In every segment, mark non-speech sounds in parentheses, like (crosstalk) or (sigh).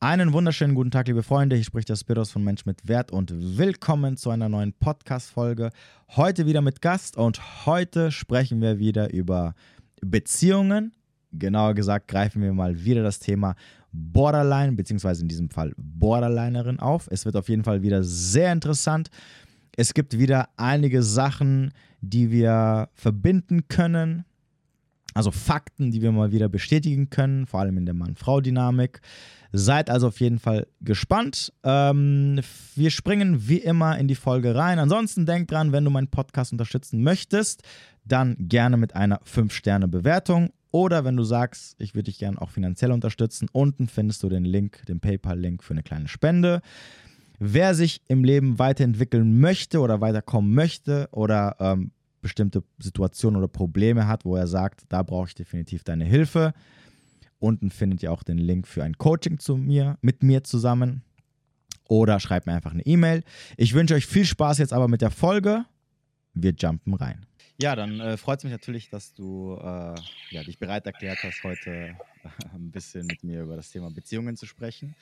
Einen wunderschönen guten Tag, liebe Freunde. Hier spricht der Spiros von Mensch mit Wert und willkommen zu einer neuen Podcast-Folge. Heute wieder mit Gast und heute sprechen wir wieder über Beziehungen. Genauer gesagt, greifen wir mal wieder das Thema Borderline, beziehungsweise in diesem Fall Borderlinerin auf. Es wird auf jeden Fall wieder sehr interessant. Es gibt wieder einige Sachen, die wir verbinden können. Also Fakten, die wir mal wieder bestätigen können, vor allem in der Mann-Frau-Dynamik. Seid also auf jeden Fall gespannt. Ähm, wir springen wie immer in die Folge rein. Ansonsten denk dran, wenn du meinen Podcast unterstützen möchtest, dann gerne mit einer 5-Sterne-Bewertung. Oder wenn du sagst, ich würde dich gerne auch finanziell unterstützen, unten findest du den Link, den PayPal-Link für eine kleine Spende. Wer sich im Leben weiterentwickeln möchte oder weiterkommen möchte oder ähm, bestimmte Situationen oder Probleme hat, wo er sagt, da brauche ich definitiv deine Hilfe, Unten findet ihr auch den Link für ein Coaching zu mir, mit mir zusammen. Oder schreibt mir einfach eine E-Mail. Ich wünsche euch viel Spaß jetzt aber mit der Folge. Wir jumpen rein. Ja, dann äh, freut es mich natürlich, dass du äh, ja, dich bereit erklärt hast, heute äh, ein bisschen mit mir über das Thema Beziehungen zu sprechen.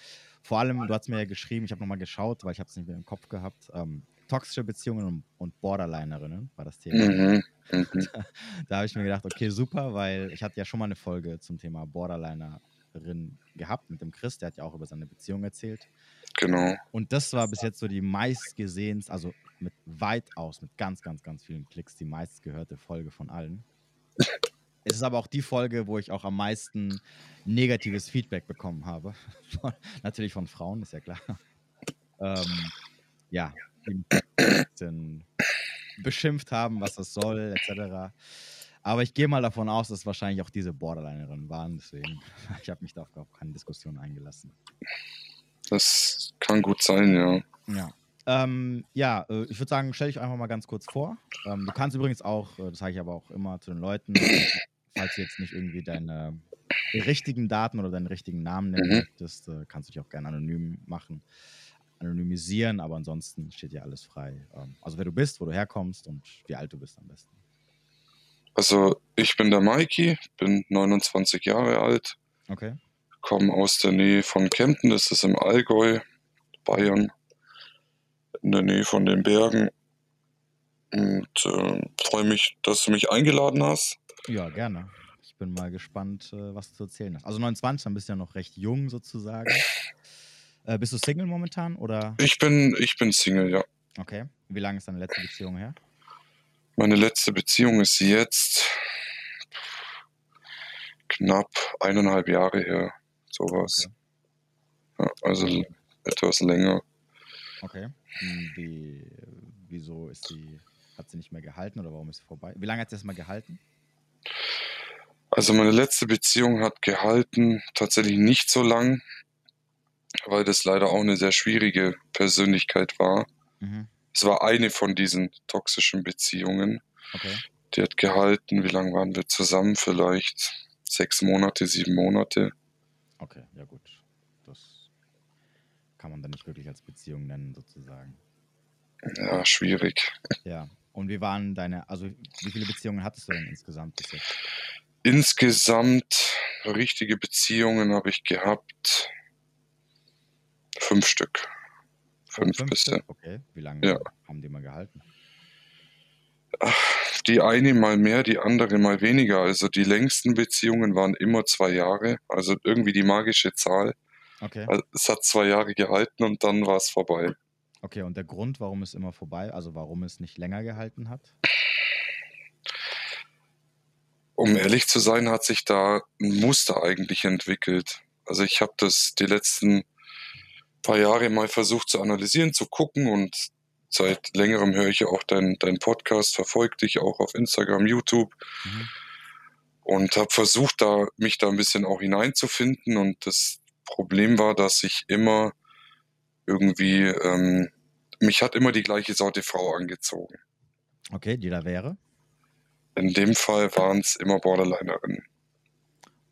Vor allem, du hast mir ja geschrieben, ich habe nochmal geschaut, weil ich habe es nicht mehr im Kopf gehabt. Ähm, toxische Beziehungen und Borderlinerinnen war das Thema. Mhm. Mhm. (laughs) Da, da habe ich mir gedacht, okay, super, weil ich hatte ja schon mal eine Folge zum Thema Borderlinerin gehabt mit dem Chris, der hat ja auch über seine Beziehung erzählt. Genau. Und das war bis jetzt so die meistgesehenste, also mit weitaus, mit ganz, ganz, ganz vielen Klicks, die meistgehörte Folge von allen. Es ist aber auch die Folge, wo ich auch am meisten negatives Feedback bekommen habe. (laughs) Natürlich von Frauen, ist ja klar. Ähm, ja, die beschimpft haben, was das soll, etc. Aber ich gehe mal davon aus, dass wahrscheinlich auch diese Borderlinerinnen waren. Deswegen, (laughs) ich habe mich da auf keine Diskussion eingelassen. Das kann gut sein, ja. Ja. Ähm, ja, äh, ich würde sagen, stell dich einfach mal ganz kurz vor. Ähm, du kannst übrigens auch, äh, das sage ich aber auch immer zu den Leuten, (clears throat) falls du jetzt nicht irgendwie deine richtigen Daten oder deinen richtigen Namen nennen mhm. möchtest, äh, kannst du dich auch gerne anonym machen anonymisieren, aber ansonsten steht ja alles frei. Ähm, also wer du bist, wo du herkommst und wie alt du bist am besten. Also ich bin der Maiki, bin 29 Jahre alt. Okay. Komme aus der Nähe von Kempten, das ist im Allgäu, Bayern, in der Nähe von den Bergen. Und äh, freue mich, dass du mich eingeladen hast. Ja, gerne. Ich bin mal gespannt, äh, was du zu erzählen hast. Also 29, dann bist du ja noch recht jung sozusagen. Äh, bist du Single momentan oder? Ich bin, ich bin Single, ja. Okay. Wie lange ist deine letzte Beziehung her? Meine letzte Beziehung ist jetzt knapp eineinhalb Jahre her, sowas. Okay. Ja, also okay. etwas länger. Okay. Hm, wie, wieso ist sie, hat sie nicht mehr gehalten oder warum ist sie vorbei? Wie lange hat sie das mal gehalten? Also meine letzte Beziehung hat gehalten, tatsächlich nicht so lang weil das leider auch eine sehr schwierige Persönlichkeit war. Mhm. Es war eine von diesen toxischen Beziehungen. Okay. Die hat gehalten, wie lange waren wir zusammen? Vielleicht sechs Monate, sieben Monate. Okay, ja gut. Das kann man dann nicht wirklich als Beziehung nennen, sozusagen. Ja, schwierig. Ja. Und wie waren deine, also wie viele Beziehungen hattest du denn insgesamt bis jetzt? Insgesamt richtige Beziehungen habe ich gehabt Fünf Stück. Fünf, Fünf bisher. Okay, wie lange ja. haben die mal gehalten? Die eine mal mehr, die andere mal weniger. Also die längsten Beziehungen waren immer zwei Jahre. Also irgendwie die magische Zahl. Okay. Also es hat zwei Jahre gehalten und dann war es vorbei. Okay, und der Grund, warum es immer vorbei, also warum es nicht länger gehalten hat? Um ehrlich zu sein, hat sich da ein Muster eigentlich entwickelt. Also ich habe das die letzten paar Jahre mal versucht zu analysieren, zu gucken und seit längerem höre ich auch deinen dein Podcast, verfolge dich auch auf Instagram, YouTube mhm. und habe versucht, da mich da ein bisschen auch hineinzufinden und das Problem war, dass ich immer irgendwie, ähm, mich hat immer die gleiche Sorte Frau angezogen. Okay, die da wäre? In dem Fall waren es immer Borderlinerinnen.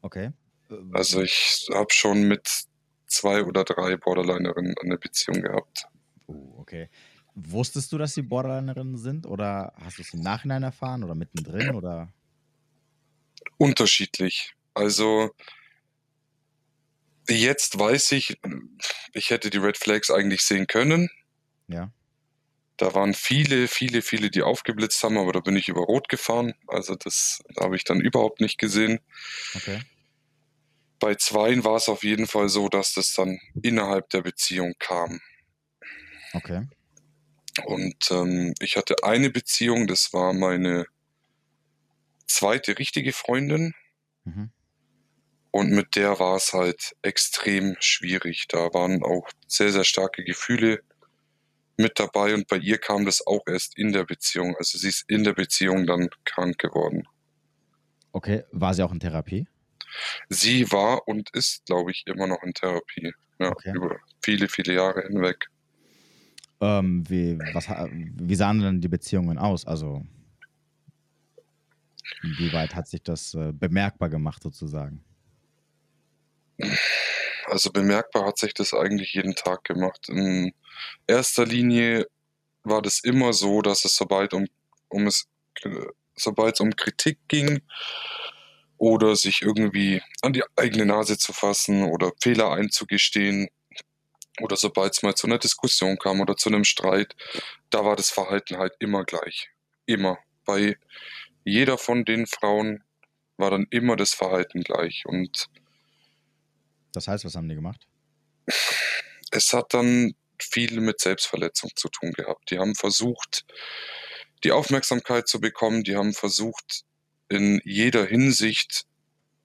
Okay. Also ich habe schon mit zwei oder drei Borderlinerinnen eine Beziehung gehabt. Oh, okay. Wusstest du, dass sie Borderlinerinnen sind oder hast du es im Nachhinein erfahren oder mittendrin oder? Unterschiedlich. Also Jetzt weiß ich, ich hätte die Red Flags eigentlich sehen können. Ja. Da waren viele, viele, viele, die aufgeblitzt haben, aber da bin ich über Rot gefahren. Also das habe ich dann überhaupt nicht gesehen. Okay. Bei zweien war es auf jeden Fall so, dass das dann innerhalb der Beziehung kam. Okay. Und ähm, ich hatte eine Beziehung, das war meine zweite richtige Freundin. Mhm. Und mit der war es halt extrem schwierig. Da waren auch sehr, sehr starke Gefühle mit dabei und bei ihr kam das auch erst in der Beziehung. Also sie ist in der Beziehung dann krank geworden. Okay, war sie auch in Therapie? Sie war und ist, glaube ich, immer noch in Therapie. Ja, Okay. über viele, viele Jahre hinweg. Ähm, wie, was, wie sahen denn die Beziehungen aus? Also, inwieweit hat sich das äh, bemerkbar gemacht, sozusagen? Also bemerkbar hat sich das eigentlich jeden Tag gemacht. In erster Linie war das immer so, dass es sobald um, um es sobald es um Kritik ging oder sich irgendwie an die eigene Nase zu fassen oder Fehler einzugestehen oder sobald es mal zu einer Diskussion kam oder zu einem Streit, da war das Verhalten halt immer gleich. Immer. Bei jeder von den Frauen war dann immer das Verhalten gleich und Das heißt, was haben die gemacht? es hat dann viel mit Selbstverletzung zu tun gehabt. Die haben versucht, die Aufmerksamkeit zu bekommen, die haben versucht, in jeder Hinsicht,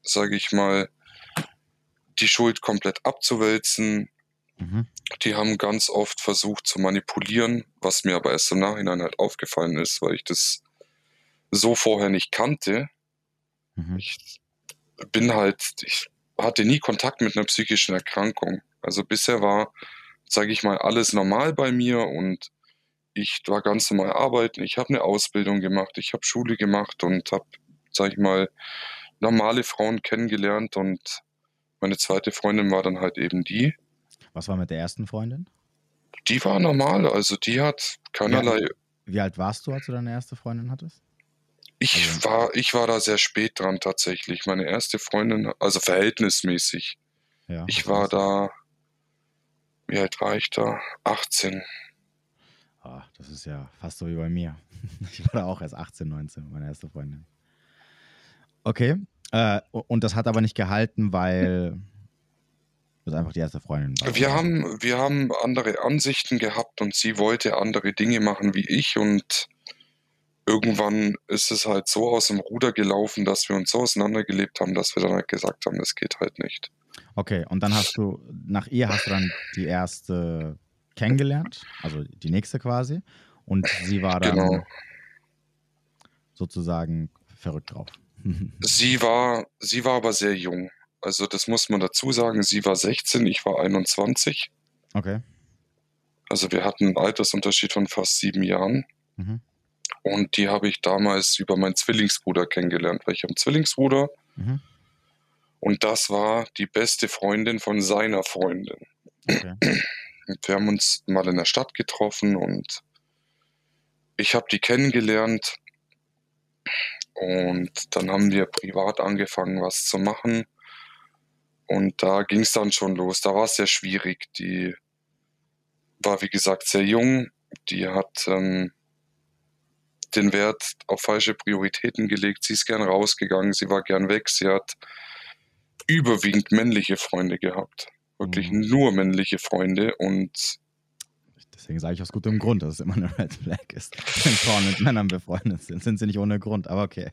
sage ich mal, die Schuld komplett abzuwälzen. Mhm. Die haben ganz oft versucht zu manipulieren, was mir aber erst im Nachhinein halt aufgefallen ist, weil ich das so vorher nicht kannte. Mhm. Ich bin halt, ich hatte nie Kontakt mit einer psychischen Erkrankung. Also bisher war, sage ich mal, alles normal bei mir und ich war ganz normal arbeiten. Ich habe eine Ausbildung gemacht, ich habe Schule gemacht und habe, sage ich mal, normale Frauen kennengelernt und meine zweite Freundin war dann halt eben die. Was war mit der ersten Freundin? Die war normal, also die hat keinerlei. Wie alt warst du, als du deine erste Freundin hattest? Ich Also- war, ich war da sehr spät dran tatsächlich. Meine erste Freundin, also verhältnismäßig. Ja. Ich was war da, wie alt war ich da? 18. Ah, das ist ja fast so wie bei mir. (laughs) Ich war da auch erst 18, 19, meine erste Freundin. Okay. Äh, und das hat aber nicht gehalten, weil (laughs) das einfach die erste Freundin war. Wir haben, wir haben andere Ansichten gehabt und sie wollte andere Dinge machen wie ich und irgendwann ist es halt so aus dem Ruder gelaufen, dass wir uns so auseinandergelebt haben, dass wir dann halt gesagt haben, das geht halt nicht. Okay, und dann hast du, nach ihr hast du dann die erste kennengelernt, also die nächste quasi. Und sie war dann Genau. sozusagen verrückt drauf. Sie war, sie war aber sehr jung. Also das muss man dazu sagen. Sie war 16, ich war 21. Okay. Also wir hatten einen Altersunterschied von fast sieben Jahren. Mhm. Und die habe ich damals über meinen Zwillingsbruder kennengelernt, weil ich habe einen Zwillingsbruder Mhm. und das war die beste Freundin von seiner Freundin. Okay. Wir haben uns mal in der Stadt getroffen und ich habe die kennengelernt und dann haben wir privat angefangen, was zu machen. Und da ging es dann schon los. Da war es sehr schwierig. Die war, wie gesagt, sehr jung. Die hat ähm, den Wert auf falsche Prioritäten gelegt. Sie ist gern rausgegangen, sie war gern weg. Sie hat überwiegend männliche Freunde gehabt. Wirklich Mhm. nur männliche Freunde. Und Deswegen sage ich aus gutem Grund, dass es immer eine (laughs) Red Flag ist. Wenn Frauen mit Männern befreundet sind, sind sie nicht ohne Grund, aber okay.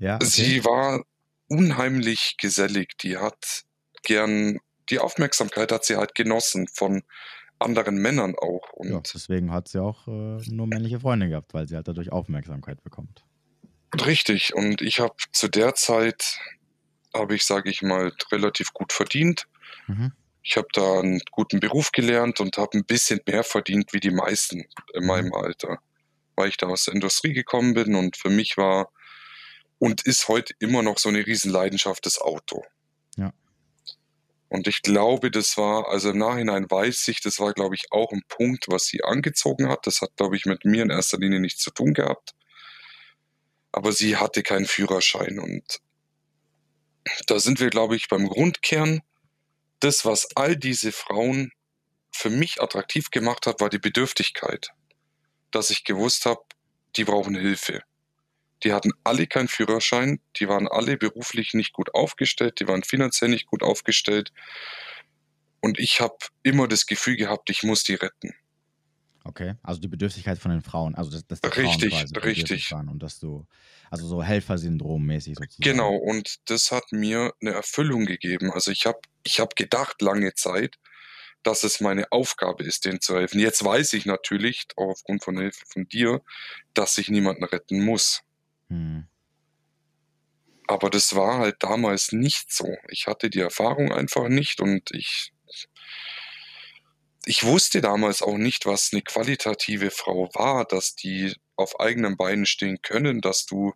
Ja, okay. sie war unheimlich gesellig. Die hat gern, die Aufmerksamkeit hat sie halt genossen von anderen Männern auch. Und ja, deswegen hat sie auch äh, nur männliche Freunde gehabt, weil sie halt dadurch Aufmerksamkeit bekommt. Richtig, und ich habe zu der Zeit, habe ich, sage ich mal, relativ gut verdient. Mhm. Ich habe da einen guten Beruf gelernt und habe ein bisschen mehr verdient wie die meisten in Mhm. meinem Alter, weil ich da aus der Industrie gekommen bin und für mich war und ist heute immer noch so eine Riesenleidenschaft das Auto. Ja. Und ich glaube, das war, also im Nachhinein weiß ich, das war, glaube ich, auch ein Punkt, was sie angezogen hat. Das hat, glaube ich, mit mir in erster Linie nichts zu tun gehabt. Aber sie hatte keinen Führerschein und da sind wir, glaube ich, beim Grundkern, das, was all diese Frauen für mich attraktiv gemacht hat, war die Bedürftigkeit. Dass ich gewusst habe, die brauchen Hilfe. Die hatten alle keinen Führerschein, die waren alle beruflich nicht gut aufgestellt, die waren finanziell nicht gut aufgestellt. Und ich habe immer das Gefühl gehabt, ich muss die retten. Okay, also die Bedürftigkeit von den Frauen, also dass, dass die Richtig, Frauen quasi richtig. waren und dass du, also so Helfersyndrom-mäßig sozusagen. Genau, und das hat mir eine Erfüllung gegeben. Also ich habe ich hab gedacht lange Zeit, dass es meine Aufgabe ist, denen zu helfen. Jetzt weiß ich natürlich, auch aufgrund von der Hilfe von dir, dass ich niemanden retten muss. Hm. Aber das war halt damals nicht so. Ich hatte die Erfahrung einfach nicht und ich, ich wusste damals auch nicht, was eine qualitative Frau war, dass die auf eigenen Beinen stehen können, dass du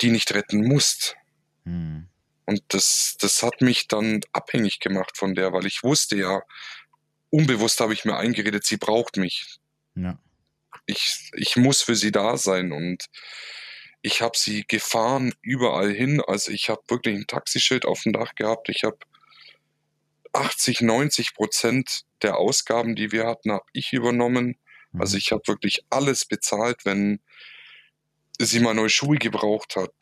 die nicht retten musst. Hm. Und das, das hat mich dann abhängig gemacht von der, weil ich wusste ja, unbewusst habe ich mir eingeredet, sie braucht mich. Ja. Ich, ich muss für sie da sein und ich habe sie gefahren überall hin. Also ich habe wirklich ein Taxischild auf dem Dach gehabt. Ich habe 80, 90 Prozent der Ausgaben, die wir hatten, habe ich übernommen. Mhm. Also ich habe wirklich alles bezahlt, wenn sie mal neue Schuhe gebraucht hat,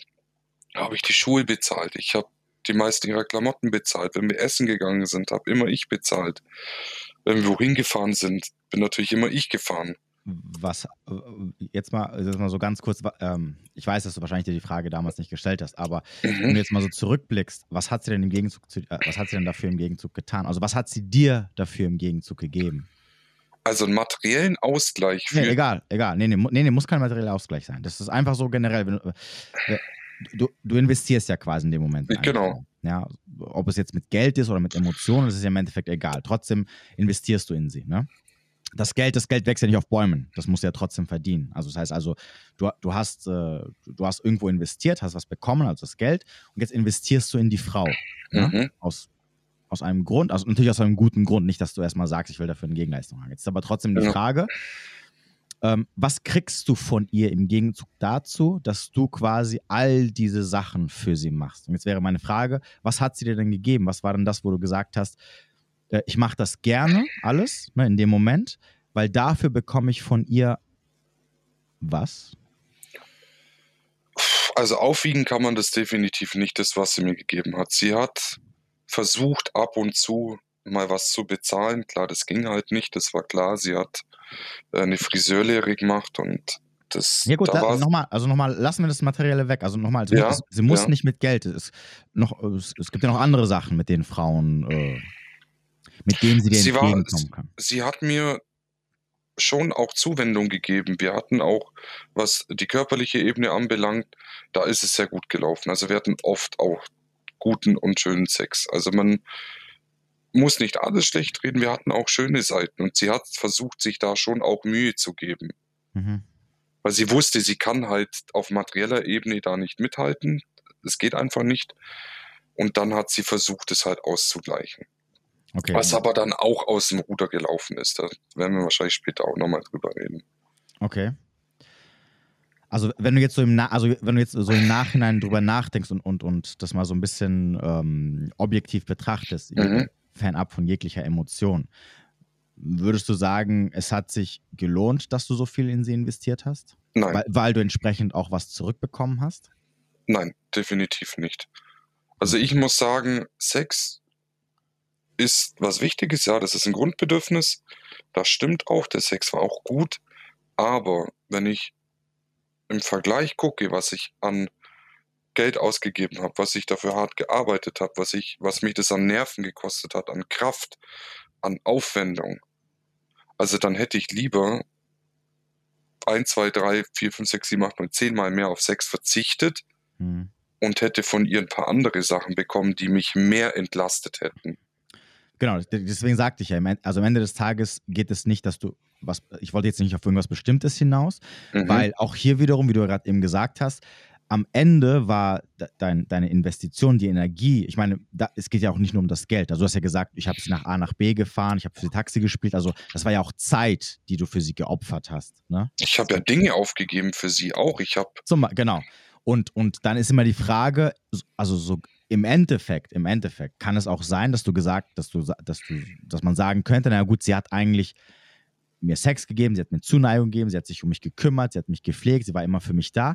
habe ich die Schuhe bezahlt. Ich habe die meisten ihrer Klamotten bezahlt. Wenn wir essen gegangen sind, habe immer ich bezahlt. Wenn wir wohin gefahren sind, bin natürlich immer ich gefahren. Was, äh, jetzt mal, jetzt mal so ganz kurz, ähm, ich weiß, dass du wahrscheinlich dir die Frage damals nicht gestellt hast, aber wenn Mhm. du jetzt mal so zurückblickst, was hat sie denn im Gegenzug zu, äh, was hat sie denn dafür im Gegenzug getan? Also was hat sie dir dafür im Gegenzug gegeben? Also einen materiellen Ausgleich für Nee, egal, egal. Nee, nee, nee, nee, muss kein materieller Ausgleich sein. Das ist einfach so generell. Wenn, du- äh, du, du investierst ja quasi in dem Moment. Genau. Ja, ob es jetzt mit Geld ist oder mit Emotionen, das ist ja im Endeffekt egal. Trotzdem investierst du in sie. Ne? Das Geld, das Geld wächst ja nicht auf Bäumen. Das musst du ja trotzdem verdienen. Also das heißt also, du, du, hast, äh, du hast irgendwo investiert, hast was bekommen, also das Geld, und jetzt investierst du in die Frau. Ne? Mhm. Aus, aus einem Grund, also natürlich aus einem guten Grund. Nicht, dass du erstmal sagst, ich will dafür eine Gegenleistung haben. Jetzt ist aber trotzdem die Ja. Frage, ähm, was kriegst du von ihr im Gegenzug dazu, dass du quasi all diese Sachen für sie machst? Und jetzt wäre meine Frage, was hat sie dir denn gegeben? Was war denn das, wo du gesagt hast, ich mache das gerne, alles, ne, in dem Moment, weil dafür bekomme ich von ihr was? Also aufwiegen kann man das definitiv nicht, das, was sie mir gegeben hat. Sie hat versucht, ab und zu mal was zu bezahlen. Klar, das ging halt nicht, das war klar. Sie hat äh, eine Friseurlehre gemacht und das Ja gut, da war nochmal, also nochmal, lassen wir das Materielle weg. Also nochmal, sie, Ja, muss, sie muss ja. nicht mit Geld. Es, noch, es, es gibt ja noch andere Sachen, mit denen Frauen, äh, mit denen sie dir Sie war- entgegenkommen kann. sie hat mir schon auch Zuwendung gegeben. Wir hatten auch, was die körperliche Ebene anbelangt, da ist es sehr gut gelaufen. Also wir hatten oft auch guten und schönen Sex. Also man muss nicht alles schlecht reden, wir hatten auch schöne Seiten und sie hat versucht, sich da schon auch Mühe zu geben. Mhm. Weil sie wusste, sie kann halt auf materieller Ebene da nicht mithalten. Es geht einfach nicht. Und dann hat sie versucht, es halt auszugleichen. Okay. Was aber dann auch aus dem Ruder gelaufen ist. Da werden wir wahrscheinlich später auch nochmal drüber reden. Okay. Also wenn du jetzt so im Na also wenn du jetzt so im Nachhinein drüber (laughs) nachdenkst und, und, und das mal so ein bisschen ähm, objektiv betrachtest, Mhm. fernab von jeglicher Emotion, würdest du sagen, es hat sich gelohnt, dass du so viel in sie investiert hast? Nein, Weil, weil du entsprechend auch was zurückbekommen hast? nein, definitiv nicht. Also ich muss sagen, Sex ist was Wichtiges, ja, das ist ein Grundbedürfnis. Das stimmt auch, der Sex war auch gut. Aber wenn ich im Vergleich gucke, was ich an Geld ausgegeben habe, was ich dafür hart gearbeitet habe, was ich, was mich das an Nerven gekostet hat, an Kraft, an Aufwendung. Also dann hätte ich lieber 1, 2, 3, 4, 5, 6, 7, 8, 9, 10 Mal mehr auf Sex verzichtet Hm. und hätte von ihr ein paar andere Sachen bekommen, die mich mehr entlastet hätten. Genau, deswegen sagte ich ja, also am Ende des Tages geht es nicht, dass du was, ich wollte jetzt nicht auf irgendwas Bestimmtes hinaus, Mhm. weil auch hier wiederum, wie du gerade eben gesagt hast, am Ende war de- dein, deine Investition, die Energie, ich meine, da, es geht ja auch nicht nur um das Geld. Also du hast ja gesagt, ich habe sie nach A nach B gefahren, ich habe für sie Taxi gespielt, also das war ja auch Zeit, die du für sie geopfert hast. Ne? ich habe ja Dinge aufgegeben für sie auch. Ich habe genau. Und, und dann ist immer die Frage, also so im Endeffekt, im Endeffekt kann es auch sein, dass du gesagt, dass du, dass du, dass man sagen könnte, na gut, sie hat eigentlich mir Sex gegeben, sie hat mir Zuneigung gegeben, sie hat sich um mich gekümmert, sie hat mich gepflegt, sie war immer für mich da.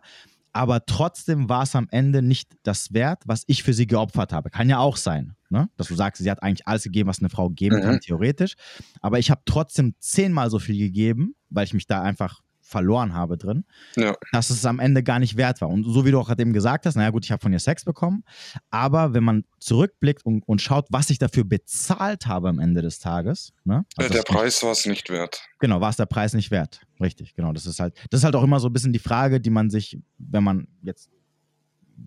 Aber trotzdem war es am Ende nicht das wert, was ich für sie geopfert habe. Kann ja auch sein, ne? dass du sagst, sie hat eigentlich alles gegeben, was eine Frau geben kann, mhm. theoretisch. Aber ich habe trotzdem zehnmal so viel gegeben, weil ich mich da einfach verloren habe drin, ja. dass es am Ende gar nicht wert war. Und so wie du auch gerade eben gesagt hast, naja gut, ich habe von ihr Sex bekommen, aber wenn man zurückblickt und, und schaut, was ich dafür bezahlt habe am Ende des Tages. Ne? Also ja, der Preis war es nicht wert. Genau, war es der Preis nicht wert. Richtig, genau. Das ist halt, das ist halt auch immer so ein bisschen die Frage, die man sich, wenn man jetzt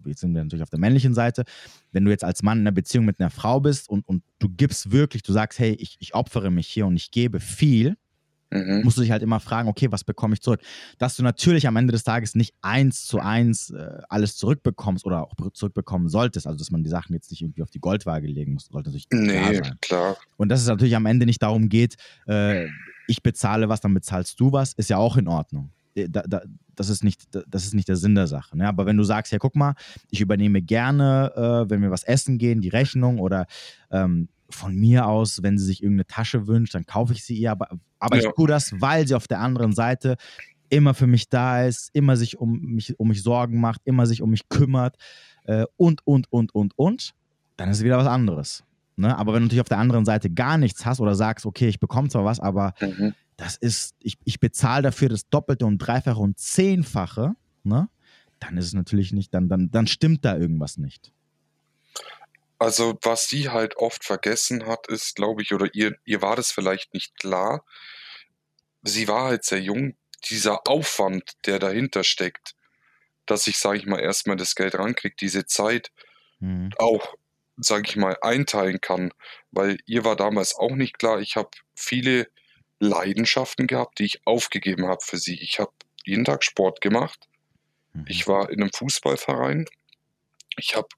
jetzt sind wir natürlich auf der männlichen Seite, wenn du jetzt als Mann in einer Beziehung mit einer Frau bist und, und du gibst wirklich, du sagst, hey, ich, ich opfere mich hier und ich gebe viel, Mhm. musst du dich halt immer fragen, okay, was bekomme ich zurück? Dass du natürlich am Ende des Tages nicht eins zu eins äh, alles zurückbekommst oder auch zurückbekommen solltest, also dass man die Sachen jetzt nicht irgendwie auf die Goldwaage legen muss, sollte natürlich nee, klar, klar Und dass es natürlich am Ende nicht darum geht, äh, ich bezahle was, dann bezahlst du was, ist ja auch in Ordnung. Äh, da, da, das, ist nicht, das ist nicht der Sinn der Sache. Ne? Aber wenn du sagst, ja, guck mal, ich übernehme gerne, äh, wenn wir was essen gehen, die Rechnung oder ähm, von mir aus, wenn sie sich irgendeine Tasche wünscht, dann kaufe ich sie ihr. Aber, aber ja. ich tue das, weil sie auf der anderen Seite immer für mich da ist, immer sich um mich, um mich Sorgen macht, immer sich um mich kümmert äh, und, und, und, und, und. Dann ist es wieder was anderes. Ne? Aber wenn du natürlich auf der anderen Seite gar nichts hast oder sagst, okay, ich bekomme zwar was, aber mhm. das ist, ich, ich bezahle dafür das Doppelte und Dreifache und Zehnfache, ne? dann ist es natürlich nicht, dann, dann, dann stimmt da irgendwas nicht. Also, was sie halt oft vergessen hat, ist, glaube ich, oder ihr, ihr war das vielleicht nicht klar. Sie war halt sehr jung. Dieser Aufwand, der dahinter steckt, dass ich, sage ich mal, erstmal das Geld rankriege, diese Zeit mhm. auch, sage ich mal, einteilen kann. Weil ihr war damals auch nicht klar. Ich habe viele Leidenschaften gehabt, die ich aufgegeben habe für sie. Ich habe jeden Tag Sport gemacht. Mhm. Ich war in einem Fußballverein. Ich habe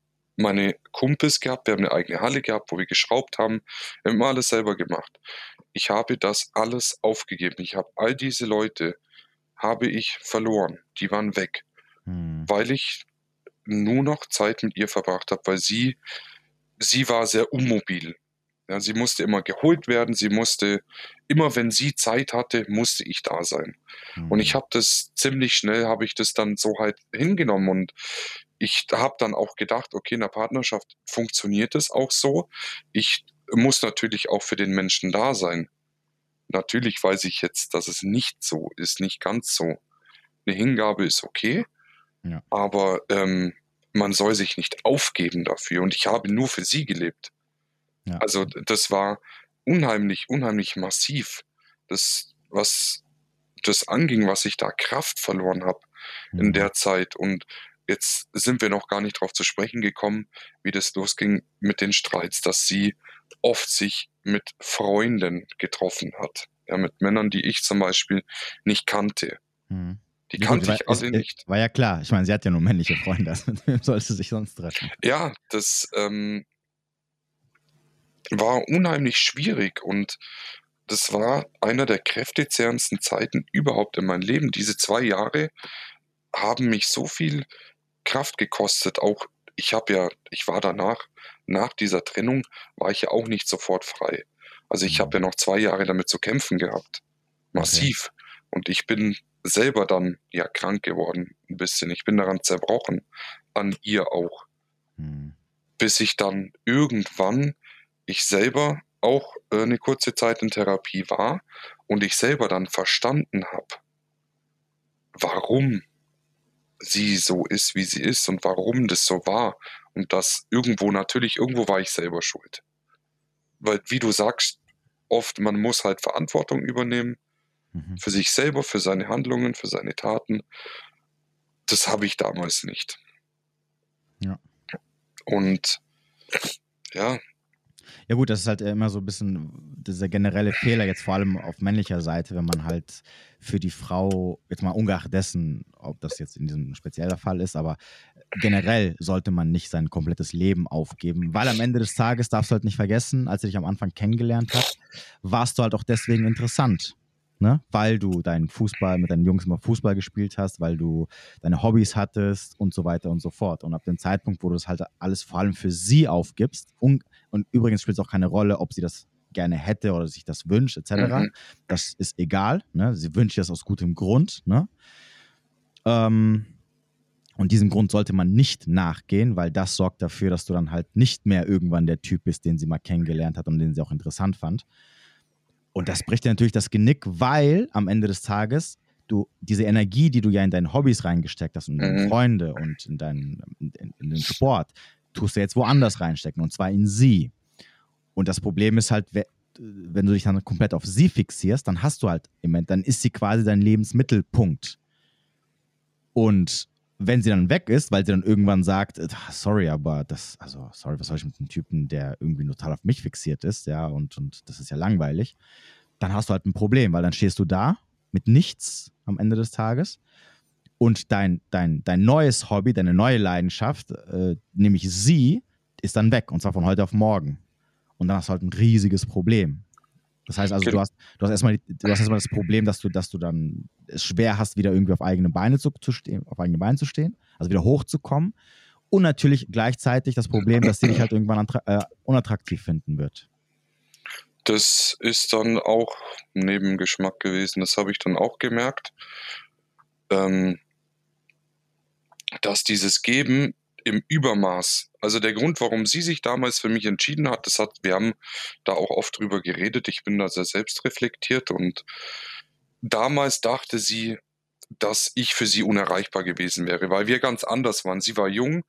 meine Kumpels gehabt, wir haben eine eigene Halle gehabt, wo wir geschraubt haben. Wir haben alles selber gemacht. Ich habe das alles aufgegeben. Ich habe all diese Leute habe ich verloren. Die waren weg, hm. weil ich nur noch Zeit mit ihr verbracht habe, weil sie sie war sehr unmobil. Ja, sie musste immer geholt werden, sie musste, immer wenn sie Zeit hatte, musste ich da sein. Mhm. Und ich hm. habe das ziemlich schnell, habe ich das dann so halt hingenommen und ich habe dann auch gedacht, okay, in der Partnerschaft funktioniert es auch so. Ich muss natürlich auch für den Menschen da sein. Natürlich weiß ich jetzt, dass es nicht so ist, nicht ganz so. Eine Hingabe ist okay, ja. aber ähm, man soll sich nicht aufgeben dafür. Und ich habe nur für sie gelebt. Ja. Also das war unheimlich, unheimlich massiv. Das, was das anging, was ich da Kraft verloren habe mhm. in der Zeit. Und Jetzt sind wir noch gar nicht darauf zu sprechen gekommen, wie das losging mit den Streits, dass sie oft sich mit Freunden getroffen hat. Ja, mit Männern, die ich zum Beispiel nicht kannte. Hm. Die ja, kannte ich alle nicht. War ja klar. Ich meine, sie hat ja nur männliche Freunde. Also mit (laughs) wem sollte sie sich sonst treffen? Ja, das ähm, war unheimlich schwierig und das war einer der kräftezehrendsten Zeiten überhaupt in meinem Leben. Diese zwei Jahre haben mich so viel Kraft gekostet. Auch ich habe ja, ich war danach, nach dieser Trennung, war ich ja auch nicht sofort frei. Also ich habe ja noch zwei Jahre damit zu kämpfen gehabt. Massiv. Okay. Und ich bin selber dann ja krank geworden, ein bisschen. Ich bin daran zerbrochen, an ihr auch. Hm. Bis ich dann irgendwann, ich selber auch äh, eine kurze Zeit in Therapie war und ich selber dann verstanden habe, warum sie so ist, wie sie ist und warum das so war. Und das irgendwo, natürlich, irgendwo war ich selber schuld. Weil, wie du sagst, oft, man muss halt Verantwortung übernehmen mhm. für sich selber, für seine Handlungen, für seine Taten. Das habe ich damals nicht. Ja. Und ja, ja gut, das ist halt immer so ein bisschen dieser generelle Fehler, jetzt vor allem auf männlicher Seite, wenn man halt für die Frau, jetzt mal ungeachtet dessen, ob das jetzt in diesem spezieller Fall ist, aber generell sollte man nicht sein komplettes Leben aufgeben, weil am Ende des Tages darfst du halt nicht vergessen, als du dich am Anfang kennengelernt hast, warst du halt auch deswegen interessant. ne? weil du deinen Fußball mit deinen Jungs immer Fußball gespielt hast, weil du deine Hobbys hattest und so weiter und so fort. Und ab dem Zeitpunkt, wo du das halt alles vor allem für sie aufgibst, und, und übrigens spielt es auch keine Rolle, ob sie das gerne hätte oder sich das wünscht, etc. Mhm. Das ist egal. Ne? Sie wünscht das aus gutem Grund. Ne? Ähm, und diesem Grund sollte man nicht nachgehen, weil das sorgt dafür, dass du dann halt nicht mehr irgendwann der Typ bist, den sie mal kennengelernt hat und den sie auch interessant fand. Und das bricht dir natürlich das Genick, weil am Ende des Tages du diese Energie, die du ja in deine Hobbys reingesteckt hast, in deine mhm. Freunde und in, deinen, in, in, den Sport, tust du jetzt woanders reinstecken und zwar in sie. Und das Problem ist halt, wenn du dich dann komplett auf sie fixierst, dann hast du halt im Moment, dann ist sie quasi dein Lebensmittelpunkt. Und wenn sie dann weg ist, weil sie dann irgendwann sagt, äh, sorry, aber das, also, sorry, was soll ich mit einem Typen, der irgendwie total auf mich fixiert ist, ja, und, und das ist ja langweilig, dann hast du halt ein Problem, weil dann stehst du da mit nichts am Ende des Tages und dein, dein, dein neues Hobby, deine neue Leidenschaft, äh, nämlich sie, ist dann weg und zwar von heute auf morgen. Und dann hast du halt ein riesiges Problem. Das heißt also, du hast, du hast erstmal, du hast erstmal das Problem, dass du, dass du dann es schwer hast, wieder irgendwie auf eigene Beine zu, zu stehen, auf eigene Beine zu stehen, also wieder hochzukommen. Und natürlich gleichzeitig das Problem, dass sie dich halt irgendwann äh, unattraktiv finden wird. Das ist dann auch ein Nebengeschmack gewesen. Das habe ich dann auch gemerkt, ähm, dass dieses Geben im Übermaß. Also der Grund, warum sie sich damals für mich entschieden hat, das hat, wir haben da auch oft drüber geredet. Ich bin da sehr selbstreflektiert und damals dachte sie, dass ich für sie unerreichbar gewesen wäre, weil wir ganz anders waren. Sie war jung,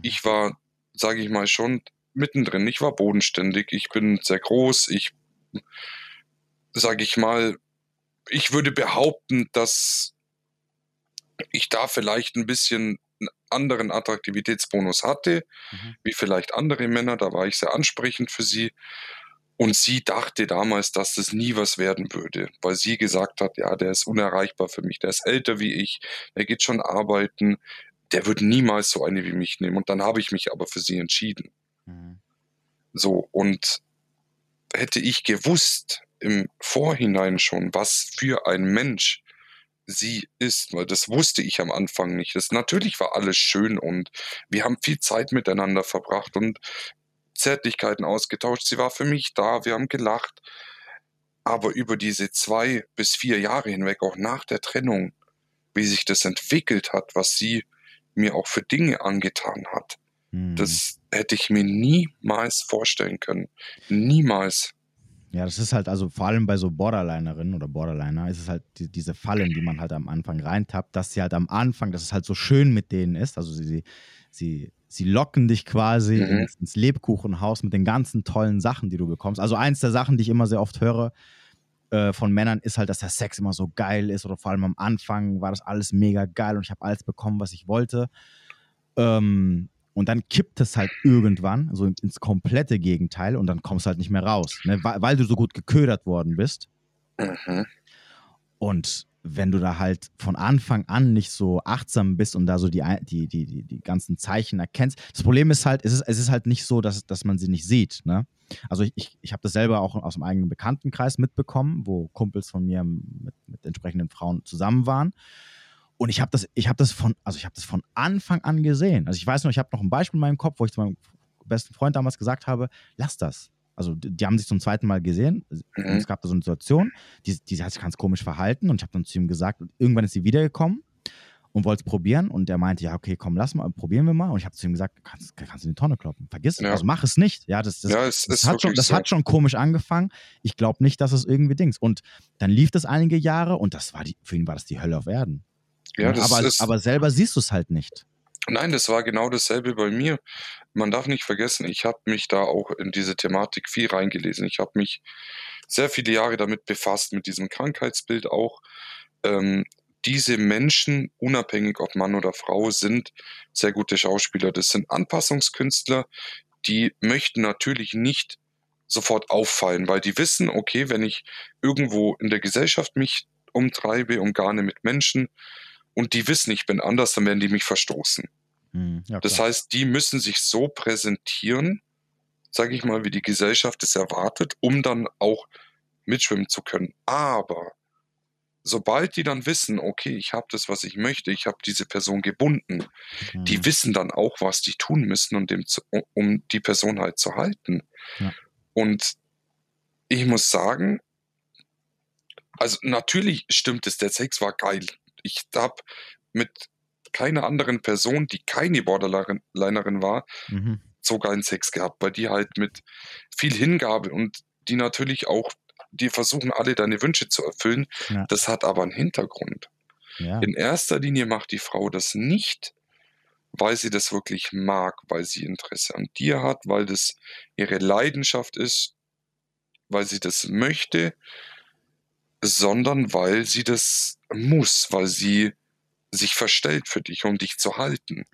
ich war, sage ich mal, schon mittendrin. Ich war bodenständig, ich bin sehr groß, ich, sage ich mal, ich würde behaupten, dass ich da vielleicht ein bisschen einen anderen Attraktivitätsbonus hatte, mhm. wie vielleicht andere Männer. Da war ich sehr ansprechend für sie. Und sie dachte damals, dass das nie was werden würde, weil sie gesagt hat, ja, der ist unerreichbar für mich, der ist älter wie ich, der geht schon arbeiten, der wird niemals so eine wie mich nehmen. Und dann habe ich mich aber für sie entschieden. Mhm. So, und hätte ich gewusst im Vorhinein schon, was für ein Mensch sie ist, weil das wusste ich am Anfang nicht. Das natürlich war alles schön und wir haben viel Zeit miteinander verbracht und Zärtlichkeiten ausgetauscht. Sie war für mich da, wir haben gelacht. Aber über diese zwei bis vier Jahre hinweg, auch nach der Trennung, wie sich das entwickelt hat, was sie mir auch für Dinge angetan hat, hm. das hätte ich mir niemals vorstellen können. Niemals. Ja, das ist halt, also vor allem bei so Borderlinerinnen oder Borderliner ist es halt die, diese Fallen, die man halt am Anfang reintappt, dass sie halt am Anfang, dass es halt so schön mit denen ist. Also sie, sie, sie locken dich quasi mhm. ins, ins, Lebkuchenhaus mit den ganzen tollen Sachen, die du bekommst. Also eins der Sachen, die ich immer sehr oft höre äh, von Männern, ist halt, dass der Sex immer so geil ist oder vor allem am Anfang war das alles mega geil und ich habe alles bekommen, was ich wollte. Ähm, und dann kippt es halt irgendwann so ins komplette Gegenteil und dann kommst du halt nicht mehr raus, ne? weil, weil, du so gut geködert worden bist. Mhm. Und wenn du da halt von Anfang an nicht so achtsam bist und da so die, die, die, die, die ganzen Zeichen erkennst. Das Problem ist halt, es ist, es ist halt nicht so, dass, dass man sie nicht sieht. Ne? Also ich, ich, ich habe das selber auch aus dem eigenen Bekanntenkreis mitbekommen, wo Kumpels von mir mit, mit entsprechenden Frauen zusammen waren. Und ich habe das, ich habe das von, also ich habe das von Anfang an gesehen. Also ich weiß noch, ich habe noch ein Beispiel in meinem Kopf, wo ich zu meinem besten Freund damals gesagt habe, lass das. Also die haben sich zum zweiten Mal gesehen. Mhm. Es gab da so eine Situation, die, die hat sich ganz komisch verhalten und ich habe dann zu ihm gesagt, irgendwann ist sie wiedergekommen und wollte es probieren und der meinte, ja, okay, komm, lass mal, probieren wir mal. Und ich habe zu ihm gesagt, kannst, kannst du in die Tonne kloppen. Vergiss es, ja. also mach es nicht. Ja, das, das, ja, es, das, hat, schon, das so. hat schon komisch angefangen. Ich glaube nicht, dass es irgendwie Dings. Und dann lief das einige Jahre und das war die, für ihn war das die Hölle auf Erden. Ja, das aber, ist, aber selber siehst du es halt nicht. Nein, das war genau dasselbe bei mir. Man darf nicht vergessen, ich habe mich da auch in diese Thematik viel reingelesen. Ich habe mich sehr viele Jahre damit befasst, mit diesem Krankheitsbild auch. Ähm, diese Menschen, unabhängig ob Mann oder Frau, sind sehr gute Schauspieler. Das sind Anpassungskünstler, die möchten natürlich nicht sofort auffallen, weil die wissen, okay, wenn ich irgendwo in der Gesellschaft mich umtreibe, umgarne mit Menschen, und die wissen, ich bin anders, dann werden die mich verstoßen. Hm, ja, das heißt, die müssen sich so präsentieren, sage ich mal, wie die Gesellschaft es erwartet, um dann auch mitschwimmen zu können. Aber sobald die dann wissen, okay, ich habe das, was ich möchte, ich habe diese Person gebunden, Mhm. die wissen dann auch, was die tun müssen, um, dem zu, um die Person halt zu halten. Ja. Und ich muss sagen, also natürlich stimmt es, der Sex war geil. Ich habe mit keiner anderen Person, die keine Borderlinerin war, Mhm. so geilen Sex gehabt, weil die halt mit viel Hingabe und die natürlich auch, die versuchen alle deine Wünsche zu erfüllen. Ja. Das hat aber einen Hintergrund. Ja. In erster Linie macht die Frau das nicht, weil sie das wirklich mag, weil sie Interesse an dir hat, weil das ihre Leidenschaft ist, weil sie das möchte, sondern weil sie das muss, weil sie sich verstellt für dich, um dich zu halten.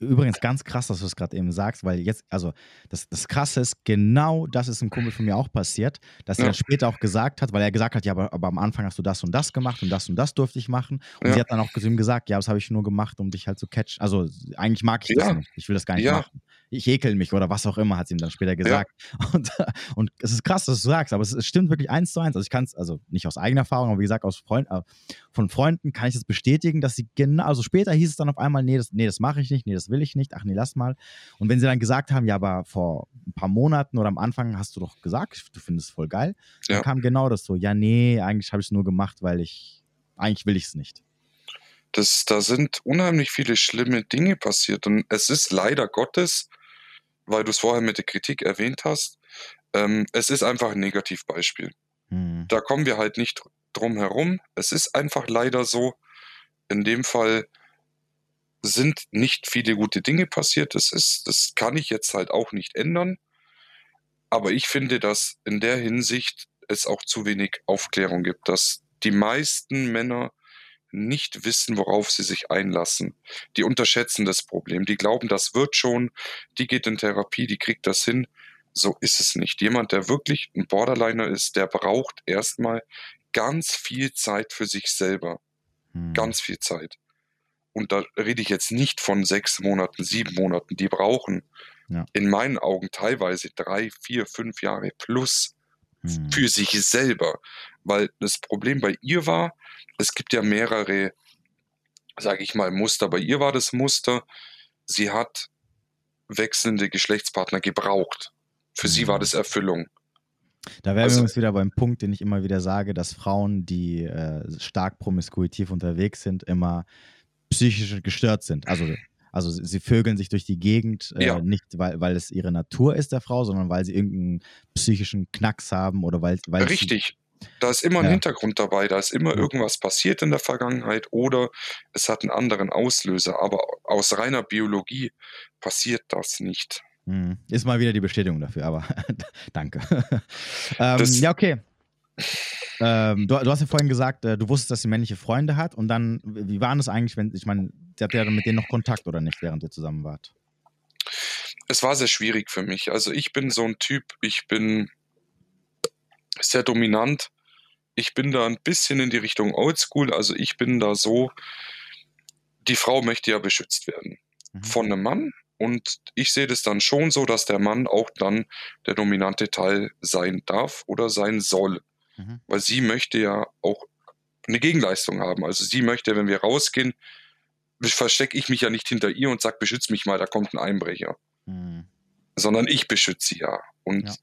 Übrigens ganz krass, dass du es gerade eben sagst, weil jetzt, also das, das Krasse ist, genau das ist ein Kumpel von mir auch passiert, dass er Ja. dann später auch gesagt hat, weil er gesagt hat, ja, aber, aber am Anfang hast du das und das gemacht und das und das durfte ich machen. Und Ja. sie hat dann auch zu ihm gesagt, ja, das habe ich nur gemacht, um dich halt zu catchen. Also eigentlich mag ich das Ja. nicht. Ich will das gar nicht Ja. machen. Ich ekel mich oder was auch immer, hat sie ihm dann später gesagt. (laughs) Und, und es ist krass, dass du sagst, aber es, es stimmt wirklich eins zu eins. Also ich kann es, also nicht aus eigener Erfahrung, aber wie gesagt, aus Freund, äh, von Freunden kann ich das bestätigen, dass sie genau, also später hieß es dann auf einmal, nee, das, nee, das mache ich nicht, nee, das will ich nicht, ach nee, lass mal. Und wenn sie dann gesagt haben, ja, aber vor ein paar Monaten oder am Anfang hast du doch gesagt, du findest es voll geil, dann Ja. kam genau das so, ja, nee, eigentlich habe ich es nur gemacht, weil ich, eigentlich will ich es nicht. Das, da sind unheimlich viele schlimme Dinge passiert. Und es ist leider Gottes, weil du es vorher mit der Kritik erwähnt hast, ähm, es ist einfach ein Negativbeispiel. Hm. Da kommen wir halt nicht drum herum. Es ist einfach leider so, in dem Fall sind nicht viele gute Dinge passiert. Das ist, das kann ich jetzt halt auch nicht ändern. Aber ich finde, dass in der Hinsicht es auch zu wenig Aufklärung gibt, dass die meisten Männer nicht wissen, worauf sie sich einlassen. Die unterschätzen das Problem. Die glauben, das wird schon. Die geht in Therapie, die kriegt das hin. So ist es nicht. Jemand, der wirklich ein Borderliner ist, der braucht erstmal ganz viel Zeit für sich selber. Hm. Ganz viel Zeit. Und da rede ich jetzt nicht von sechs Monaten, sieben Monaten. Die brauchen Ja. in meinen Augen teilweise drei, vier, fünf Jahre plus Hm. für sich selber. Weil das Problem bei ihr war, es gibt ja mehrere, sage ich mal, Muster. Bei ihr war das Muster, sie hat wechselnde Geschlechtspartner gebraucht. Für sie war Mhm. das Erfüllung. Da wären wir Also- übrigens wieder beim Punkt, den ich immer wieder sage, dass Frauen, die äh, stark promiskuitiv unterwegs sind, immer psychisch gestört sind. Also, also sie vögeln sich durch die Gegend, äh, Ja. nicht weil, weil es ihre Natur ist der Frau, sondern weil sie irgendeinen psychischen Knacks haben oder weil, weil sie, Richtig. Da ist immer ein Ja. Hintergrund dabei, da ist immer irgendwas passiert in der Vergangenheit oder es hat einen anderen Auslöser. Aber aus reiner Biologie passiert das nicht. Hm, ist mal wieder die Bestätigung dafür, aber (laughs) danke. (laughs) ähm, ja, okay. Ähm, du, du hast ja vorhin gesagt, äh, du wusstest, dass sie männliche Freunde hat und dann, wie waren das eigentlich, wenn, ich meine, sie hat ja mit denen noch Kontakt oder nicht, während ihr zusammen wart? Es war sehr schwierig für mich. Also ich bin so ein Typ, ich bin sehr dominant. Ich bin da ein bisschen in die Richtung Oldschool. Also ich bin da so, die Frau möchte ja beschützt werden Mhm. von einem Mann. Und ich sehe das dann schon so, dass der Mann auch dann der dominante Teil sein darf oder sein soll. Mhm. Weil sie möchte ja auch eine Gegenleistung haben. Also sie möchte, wenn wir rausgehen, verstecke ich mich ja nicht hinter ihr und sage, beschütz mich mal, da kommt ein Einbrecher. Mhm. Sondern ich beschütze sie ja. Und Ja.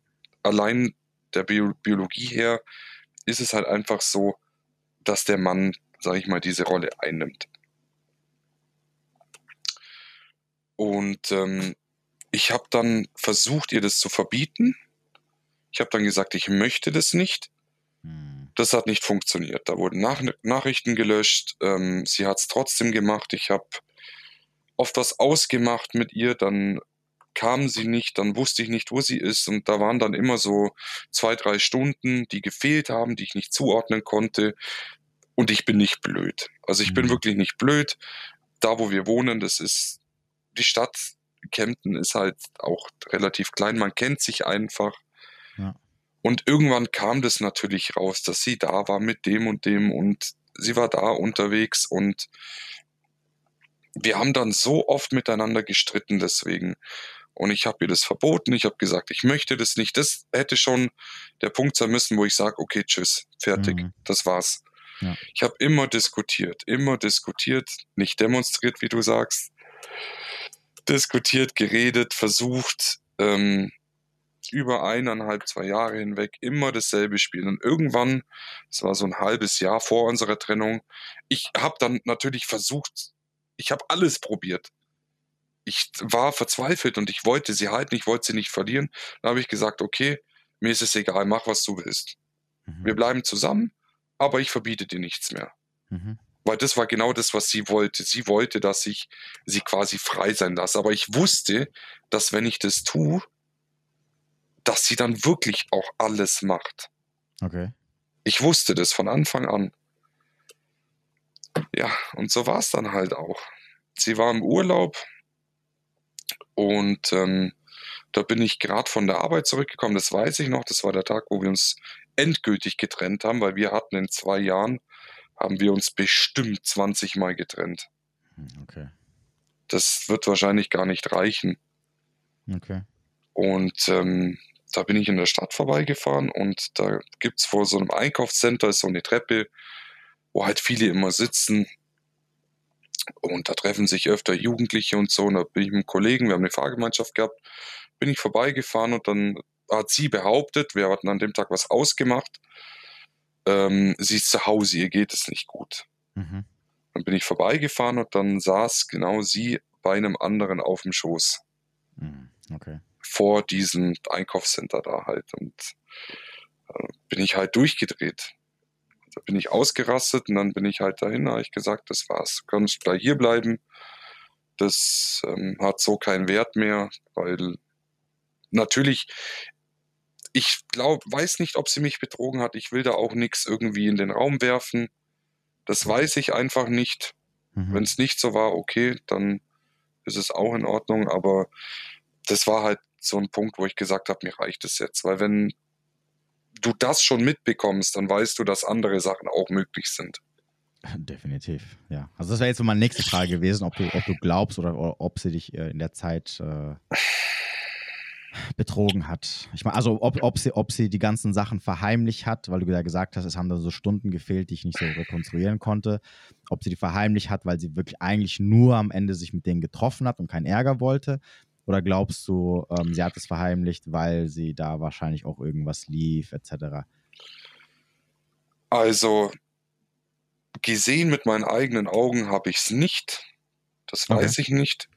allein der Bio Biologie her ist es halt einfach so, dass der Mann, sage ich mal, diese Rolle einnimmt. Und ähm, ich habe dann versucht, ihr das zu verbieten. Ich habe dann gesagt, ich möchte das nicht. Mhm. Das hat nicht funktioniert. Da wurden Nach Nachrichten gelöscht. Ähm, sie hat es trotzdem gemacht. Ich habe oft was ausgemacht mit ihr. Dann kam sie nicht. Dann wusste ich nicht, wo sie ist. Und da waren dann immer so zwei, drei Stunden, die gefehlt haben, die ich nicht zuordnen konnte. Und ich bin nicht blöd. Also ich bin Mhm. wirklich nicht blöd. Da, wo wir wohnen, das ist die Stadt Kempten ist halt auch relativ klein. Man kennt sich einfach. Ja. Und irgendwann kam das natürlich raus, dass sie da war mit dem und dem und sie war da unterwegs und wir haben dann so oft miteinander gestritten deswegen. Und ich habe ihr das verboten, ich habe gesagt, ich möchte das nicht. Das hätte schon der Punkt sein müssen, wo ich sage, okay, tschüss, fertig, Mhm. das war's. Ja. Ich habe immer diskutiert, immer diskutiert, nicht demonstriert, wie du sagst, diskutiert, geredet, versucht, ähm, über eineinhalb, zwei Jahre hinweg immer dasselbe Spiel. Und irgendwann, das war so ein halbes Jahr vor unserer Trennung, ich habe dann natürlich versucht, ich habe alles probiert. Ich war verzweifelt und ich wollte sie halten, ich wollte sie nicht verlieren. Dann habe ich gesagt, okay, mir ist es egal, mach was du willst. Mhm. Wir bleiben zusammen, aber ich verbiete dir nichts mehr. Mhm. Weil das war genau das, was sie wollte. Sie wollte, dass ich sie quasi frei sein lasse. Aber ich wusste, dass wenn ich das tue, dass sie dann wirklich auch alles macht. Okay. Ich wusste das von Anfang an. Ja, und so war es dann halt auch. Sie war im Urlaub und ähm, da bin ich gerade von der Arbeit zurückgekommen, das weiß ich noch. Das war der Tag, wo wir uns endgültig getrennt haben, weil wir hatten in zwei Jahren, haben wir uns bestimmt 20 Mal getrennt. Hm, okay. Das wird wahrscheinlich gar nicht reichen. Okay. Und ähm, da bin ich in der Stadt vorbeigefahren und da gibt es vor so einem Einkaufscenter so eine Treppe, wo halt viele immer sitzen. Und da treffen sich öfter Jugendliche und so. Und da bin ich mit einem Kollegen, wir haben eine Fahrgemeinschaft gehabt, bin ich vorbeigefahren und dann hat sie behauptet, wir hatten an dem Tag was ausgemacht, ähm, sie ist zu Hause, ihr geht es nicht gut. Mhm. Dann bin ich vorbeigefahren und dann saß genau sie bei einem anderen auf dem Schoß. Mhm. Okay. Vor diesem Einkaufscenter da halt. Und äh, bin ich halt durchgedreht. Da bin ich ausgerastet und dann bin ich halt dahin, habe ich gesagt, das war's. Du kannst gleich hier bleiben. Das ähm, hat so keinen Wert mehr, weil natürlich, ich glaube, weiß nicht, ob sie mich betrogen hat. Ich will da auch nichts irgendwie in den Raum werfen. Das weiß ich einfach nicht. Mhm. Wenn es nicht so war, okay, dann ist es auch in Ordnung. Aber das war halt so ein Punkt, wo ich gesagt habe, mir reicht es jetzt. Weil wenn du das schon mitbekommst, dann weißt du, dass andere Sachen auch möglich sind. (laughs) Definitiv, ja. Also das wäre jetzt so meine nächste Frage gewesen, ob du, ob du glaubst oder, oder ob sie dich äh, in der Zeit äh, betrogen hat. Ich meine, also ob, ob, sie, ob sie die ganzen Sachen verheimlicht hat, weil du ja gesagt hast, es haben da so Stunden gefehlt, die ich nicht so rekonstruieren konnte. Ob sie die verheimlicht hat, weil sie wirklich eigentlich nur am Ende sich mit denen getroffen hat und keinen Ärger wollte. Oder glaubst du, ähm, sie hat es verheimlicht, weil sie da wahrscheinlich auch irgendwas lief, etc.? Also, gesehen mit meinen eigenen Augen habe ich es nicht. Das weiß okay. ich nicht.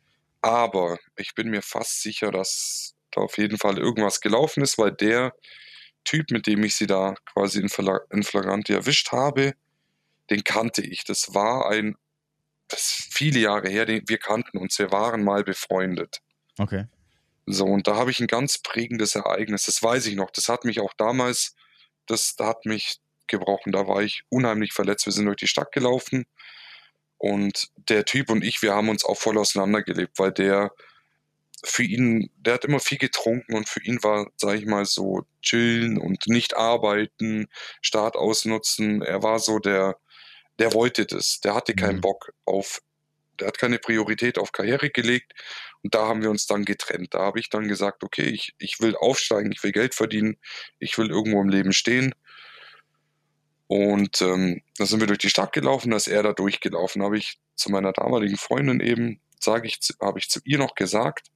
Aber ich bin mir fast sicher, dass da auf jeden Fall irgendwas gelaufen ist, weil der Typ, mit dem ich sie da quasi in, Fla in Flagranti erwischt habe, den kannte ich. Das war ein, das ist viele Jahre her, den, wir kannten uns, wir waren mal befreundet. Okay. So, und da habe ich ein ganz prägendes Ereignis, das weiß ich noch. Das hat mich auch damals, das, hat mich gebrochen. Da war ich unheimlich verletzt. Wir sind durch die Stadt gelaufen und der Typ und ich, wir haben uns auch voll auseinandergelebt, weil der für ihn, der hat immer viel getrunken und für ihn war, sag ich mal, so chillen und nicht arbeiten, Start ausnutzen. Er war so der, der wollte das. Der hatte keinen mhm. Bock auf, der hat keine Priorität auf Karriere gelegt und da haben wir uns dann getrennt. Da habe ich dann gesagt, okay, ich, ich will aufsteigen, ich will Geld verdienen, ich will irgendwo im Leben stehen. Und ähm, da sind wir durch die Stadt gelaufen, da ist er da durchgelaufen. Habe ich zu meiner damaligen Freundin eben, sage ich, habe ich zu ihr noch gesagt,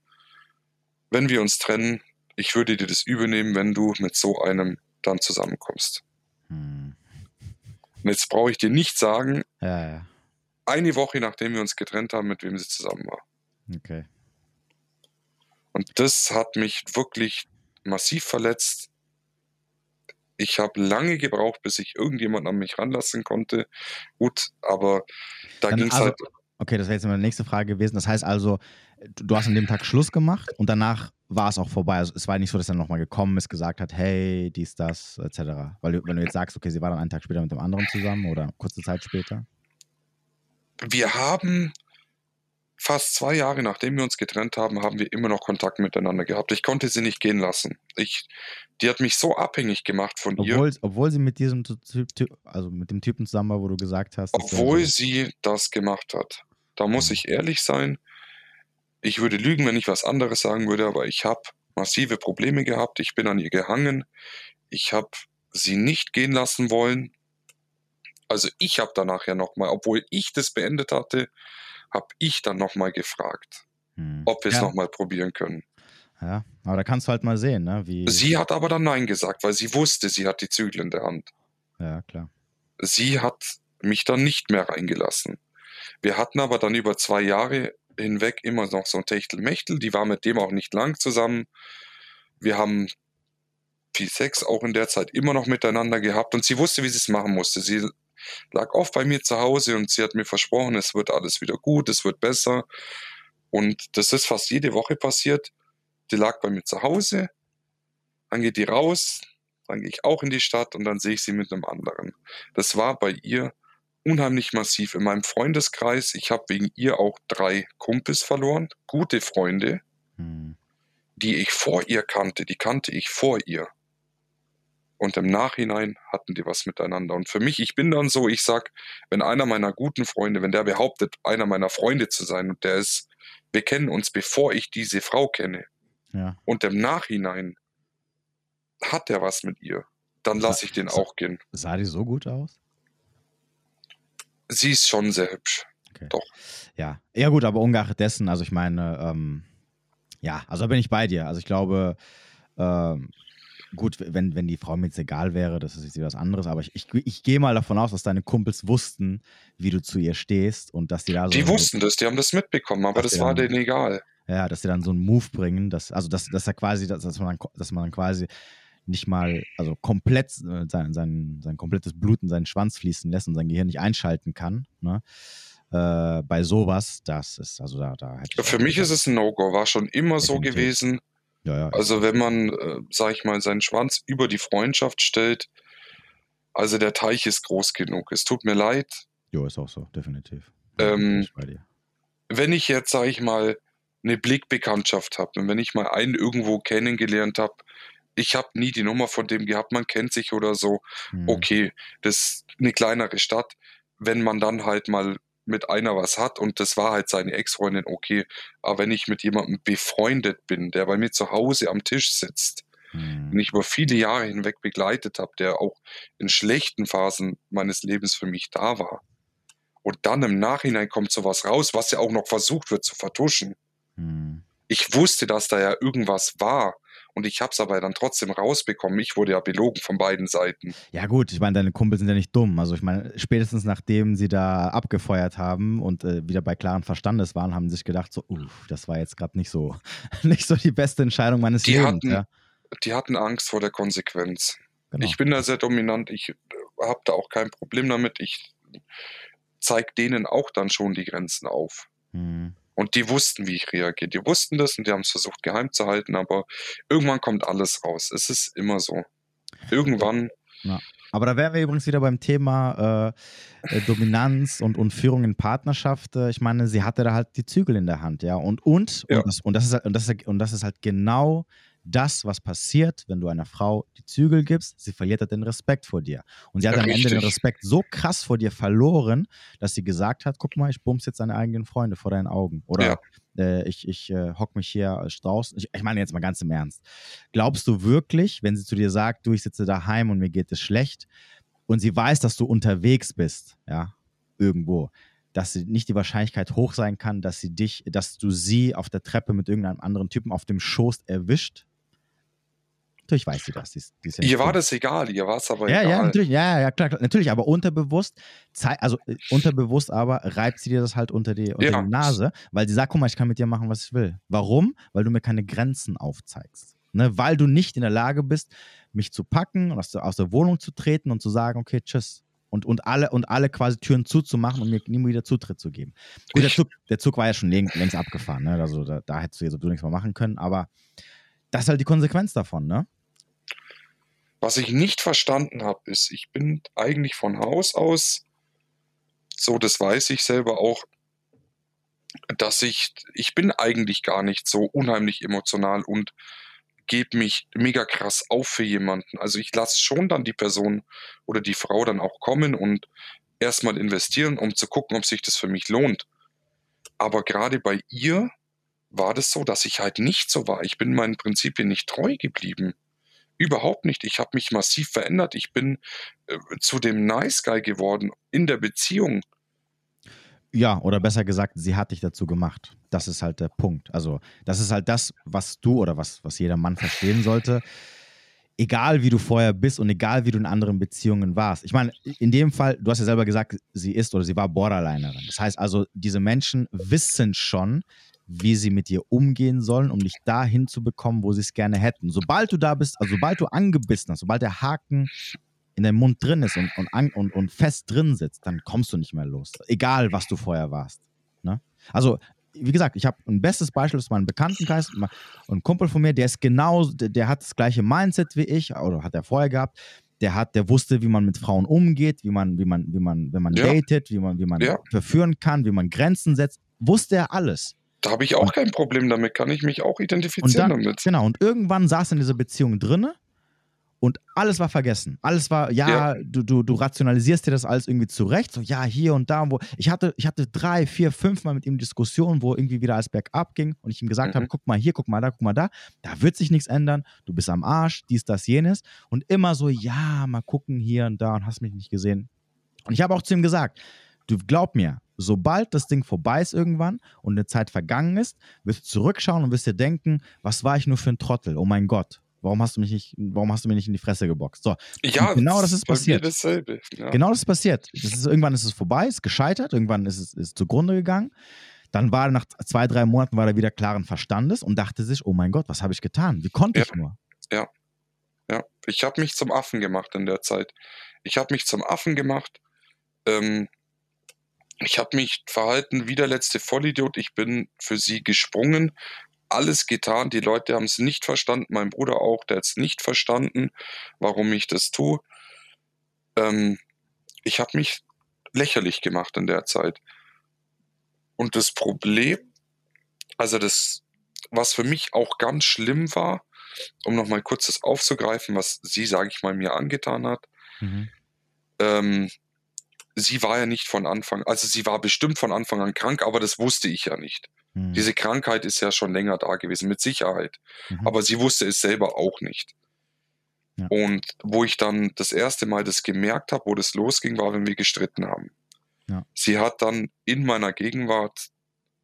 wenn wir uns trennen, ich würde dir das übernehmen, wenn du mit so einem dann zusammenkommst. Hm. Und jetzt brauche ich dir nicht sagen, ja, ja. eine Woche nachdem wir uns getrennt haben, mit wem sie zusammen war. Okay. Und das hat mich wirklich massiv verletzt. Ich habe lange gebraucht, bis ich irgendjemand an mich ranlassen konnte. Gut, aber da ging es also, halt. Okay, das wäre jetzt meine nächste Frage gewesen. Das heißt also, du hast an dem Tag Schluss gemacht und danach war es auch vorbei. Also es war nicht so, dass er nochmal gekommen ist, gesagt hat, hey, dies, das, etc. Weil wenn du jetzt sagst, okay, sie war dann einen Tag später mit dem anderen zusammen oder kurze Zeit später. Wir haben fast zwei Jahre nachdem wir uns getrennt haben, haben wir immer noch Kontakt miteinander gehabt. Ich konnte sie nicht gehen lassen. Ich, die hat mich so abhängig gemacht von obwohl, ihr. Obwohl sie mit diesem Typ, also mit dem Typen zusammen war, wo du gesagt hast. Obwohl sie das gemacht hat. Da muss mhm. ich ehrlich sein. Ich würde lügen, wenn ich was anderes sagen würde, aber ich habe massive Probleme gehabt. Ich bin an ihr gehangen. Ich habe sie nicht gehen lassen wollen. Also ich habe danach ja nochmal, obwohl ich das beendet hatte, habe ich dann nochmal gefragt, hm. ob wir es ja. nochmal probieren können. Ja, aber da kannst du halt mal sehen, ne? Wie sie hat aber dann Nein gesagt, weil sie wusste, sie hat die Zügel in der Hand. Ja, klar. Sie hat mich dann nicht mehr reingelassen. Wir hatten aber dann über zwei Jahre hinweg immer noch so ein Techtelmechtel, die war mit dem auch nicht lang zusammen. Wir haben viel Sex auch in der Zeit immer noch miteinander gehabt und sie wusste, wie sie es machen musste. Sie lag oft bei mir zu Hause und sie hat mir versprochen, es wird alles wieder gut, es wird besser. Und das ist fast jede Woche passiert. Die lag bei mir zu Hause, dann geht die raus, dann gehe ich auch in die Stadt und dann sehe ich sie mit einem anderen. Das war bei ihr unheimlich massiv in meinem Freundeskreis. Ich habe wegen ihr auch drei Kumpels verloren, gute Freunde, hm. die ich vor ihr kannte, die kannte ich vor ihr. Und im Nachhinein hatten die was miteinander. Und für mich, ich bin dann so, ich sag, wenn einer meiner guten Freunde, wenn der behauptet, einer meiner Freunde zu sein und der ist, wir kennen uns, bevor ich diese Frau kenne. Ja. Und im Nachhinein hat der was mit ihr, dann lasse ich den sah, auch gehen. Sah die so gut aus? Sie ist schon sehr hübsch. Okay. Doch. Ja. Ja, gut, aber ungeachtet dessen, also ich meine, ähm, ja, also bin ich bei dir. Also ich glaube, ähm, Gut, wenn, wenn die Frau mir jetzt egal wäre, das ist jetzt was anderes, aber ich, ich, ich gehe mal davon aus, dass deine Kumpels wussten, wie du zu ihr stehst und dass die da so. Die wussten das, die haben das mitbekommen, aber das war denen egal. Ja, dass sie dann so einen Move bringen, dass, also dass, dass er quasi, dass, dass, man, dass man dann quasi nicht mal, also komplett äh, sein, sein, sein komplettes Blut in seinen Schwanz fließen lässt und sein Gehirn nicht einschalten kann. Ne? Äh, bei sowas, das ist, also da, da hätte ich Für mich ist es ein No-Go, war schon immer Definitiv. so gewesen. Ja, ja. Also wenn man, äh, sag ich mal, seinen Schwanz über die Freundschaft stellt, also der Teich ist groß genug. Es tut mir leid. Jo, ist auch so, definitiv. Ähm, wenn ich jetzt, sag ich mal, eine Blickbekanntschaft habe und wenn ich mal einen irgendwo kennengelernt habe, ich habe nie die Nummer von dem gehabt, man kennt sich oder so, hm. okay, das ist eine kleinere Stadt. Wenn man dann halt mal mit einer was hat und das war halt seine Ex-Freundin, okay. Aber wenn ich mit jemandem befreundet bin, der bei mir zu Hause am Tisch sitzt, mhm. den ich über viele Jahre hinweg begleitet habe, der auch in schlechten Phasen meines Lebens für mich da war, und dann im Nachhinein kommt sowas raus, was ja auch noch versucht wird zu vertuschen. Mhm. Ich wusste, dass da ja irgendwas war. Und ich habe es aber dann trotzdem rausbekommen. Ich wurde ja belogen von beiden Seiten. Ja gut, ich meine, deine Kumpel sind ja nicht dumm. Also ich meine, spätestens nachdem sie da abgefeuert haben und äh, wieder bei klaren Verstandes waren, haben sie sich gedacht, so, uff, das war jetzt gerade nicht so, (laughs) nicht so die beste Entscheidung meines die Lebens. Hatten, ja. Die hatten Angst vor der Konsequenz. Genau. Ich bin da sehr dominant. Ich äh, habe da auch kein Problem damit. Ich zeige denen auch dann schon die Grenzen auf. Hm. Und die wussten, wie ich reagiere. Die wussten das und die haben es versucht geheim zu halten, aber irgendwann kommt alles raus. Es ist immer so. Irgendwann. Ja. Aber da wären wir übrigens wieder beim Thema äh, äh, Dominanz und, und Führung in Partnerschaft. Äh, ich meine, sie hatte da halt die Zügel in der Hand, ja. Und, und, ja. und, das, und, das, ist, halt, und, das, ist, und das ist halt genau das, was passiert, wenn du einer Frau die Zügel gibst, sie verliert halt den Respekt vor dir. Und sie hat ja, am Ende den Respekt so krass vor dir verloren, dass sie gesagt hat, guck mal, ich bums jetzt deine eigenen Freunde vor deinen Augen. Oder ja. äh, ich, ich äh, hock mich hier draußen. Ich, ich meine jetzt mal ganz im Ernst. Glaubst du wirklich, wenn sie zu dir sagt, du, ich sitze daheim und mir geht es schlecht, und sie weiß, dass du unterwegs bist, ja, irgendwo, dass sie nicht die Wahrscheinlichkeit hoch sein kann, dass sie dich, dass du sie auf der Treppe mit irgendeinem anderen Typen auf dem Schoß erwischt, Natürlich weiß sie das. Die die ja ihr war das egal, ihr war es aber ja, egal. Ja, natürlich, ja, ja, klar, klar, natürlich, aber unterbewusst, also äh, unterbewusst aber reibt sie dir das halt unter die, unter ja. die Nase, weil sie sagt, guck mal, ich kann mit dir machen, was ich will. Warum? Weil du mir keine Grenzen aufzeigst. Ne? Weil du nicht in der Lage bist, mich zu packen und aus der, aus der Wohnung zu treten und zu sagen, okay, tschüss. Und, und, alle, und alle quasi Türen zuzumachen und mir nie wieder Zutritt zu geben. Gut, der Zug, der Zug war ja schon längst, längst abgefahren, ne? Also da, da hättest du jetzt so nichts mehr machen können, aber das ist halt die Konsequenz davon, ne? Was ich nicht verstanden habe, ist, ich bin eigentlich von Haus aus, so das weiß ich selber auch, dass ich, ich bin eigentlich gar nicht so unheimlich emotional und gebe mich mega krass auf für jemanden. Also ich lasse schon dann die Person oder die Frau dann auch kommen und erstmal investieren, um zu gucken, ob sich das für mich lohnt. Aber gerade bei ihr war das so, dass ich halt nicht so war. Ich bin meinen Prinzipien nicht treu geblieben Überhaupt nicht. Ich habe mich massiv verändert. Ich bin äh, zu dem Nice Guy geworden in der Beziehung. Ja, oder besser gesagt, sie hat dich dazu gemacht. Das ist halt der Punkt. Also, das ist halt das, was du oder was, was jeder Mann verstehen sollte. Egal wie du vorher bist und egal wie du in anderen Beziehungen warst. Ich meine, in dem Fall, du hast ja selber gesagt, sie ist oder sie war Borderlinerin. Das heißt also, diese Menschen wissen schon, wie sie mit dir umgehen sollen, um dich dahin zu bekommen, wo sie es gerne hätten. Sobald du da bist, also sobald du angebissen hast, sobald der Haken in deinem Mund drin ist und, und, und, und fest drin sitzt, dann kommst du nicht mehr los. Egal, was du vorher warst. Ne? Also, wie gesagt, ich habe ein bestes Beispiel aus meinem Bekanntenkreis. Ein Kumpel von mir, der ist genau, der, der hat das gleiche Mindset wie ich, oder hat er vorher gehabt der hat, der wusste, wie man mit Frauen umgeht, wie man, wie man, wie man, wenn man ja. datet, wie man, wie man ja. verführen kann, wie man Grenzen setzt, wusste er alles. Da habe ich auch kein Problem damit, kann ich mich auch identifizieren dann, damit. Genau, und irgendwann saß er in dieser Beziehung drinne und alles war vergessen. Alles war, ja, ja, Du, du, du rationalisierst dir das alles irgendwie zurecht, so ja, hier und da, wo. Ich hatte, ich hatte drei, vier, fünf Mal mit ihm Diskussionen, wo irgendwie wieder alles bergab ging und ich ihm gesagt mhm. habe, guck mal hier, guck mal da, guck mal da, da wird sich nichts ändern, du bist am Arsch, dies, das, jenes. Und immer so, ja, mal gucken hier und da und hast mich nicht gesehen. Und ich habe auch zu ihm gesagt, du glaub mir, sobald das Ding vorbei ist irgendwann und eine Zeit vergangen ist, wirst du zurückschauen und wirst dir denken, was war ich nur für ein Trottel? Oh mein Gott. Warum hast du mich nicht, warum hast du mir nicht in die Fresse geboxt? So, ja, genau das ist passiert. Dasselbe. Ja. Genau das ist passiert. Das ist, irgendwann ist es vorbei, ist gescheitert, irgendwann ist es ist zugrunde gegangen. Dann war er nach zwei, drei Monaten war er wieder klaren Verstandes und dachte sich, oh mein Gott, was habe ich getan? Wie konnte ja. ich nur? Ja, ja. Ich habe mich zum Affen gemacht in der Zeit. Ich habe mich zum Affen gemacht. Ähm, ich habe mich verhalten wie der letzte Vollidiot. Ich bin für sie gesprungen, alles getan. Die Leute haben es nicht verstanden. Mein Bruder auch, der hat es nicht verstanden, warum ich das tue. Ähm, ich habe mich lächerlich gemacht in der Zeit. Und das Problem, also das, was für mich auch ganz schlimm war, um nochmal kurz das aufzugreifen, was sie, sage ich mal, mir angetan hat, mhm. ähm, sie war ja nicht von Anfang, also sie war bestimmt von Anfang an krank, aber das wusste ich ja nicht. Mhm. Diese Krankheit ist ja schon länger da gewesen, mit Sicherheit. Mhm. Aber sie wusste es selber auch nicht. Ja. Und wo ich dann das erste Mal das gemerkt habe, wo das losging, war, wenn wir gestritten haben. Ja. Sie hat dann in meiner Gegenwart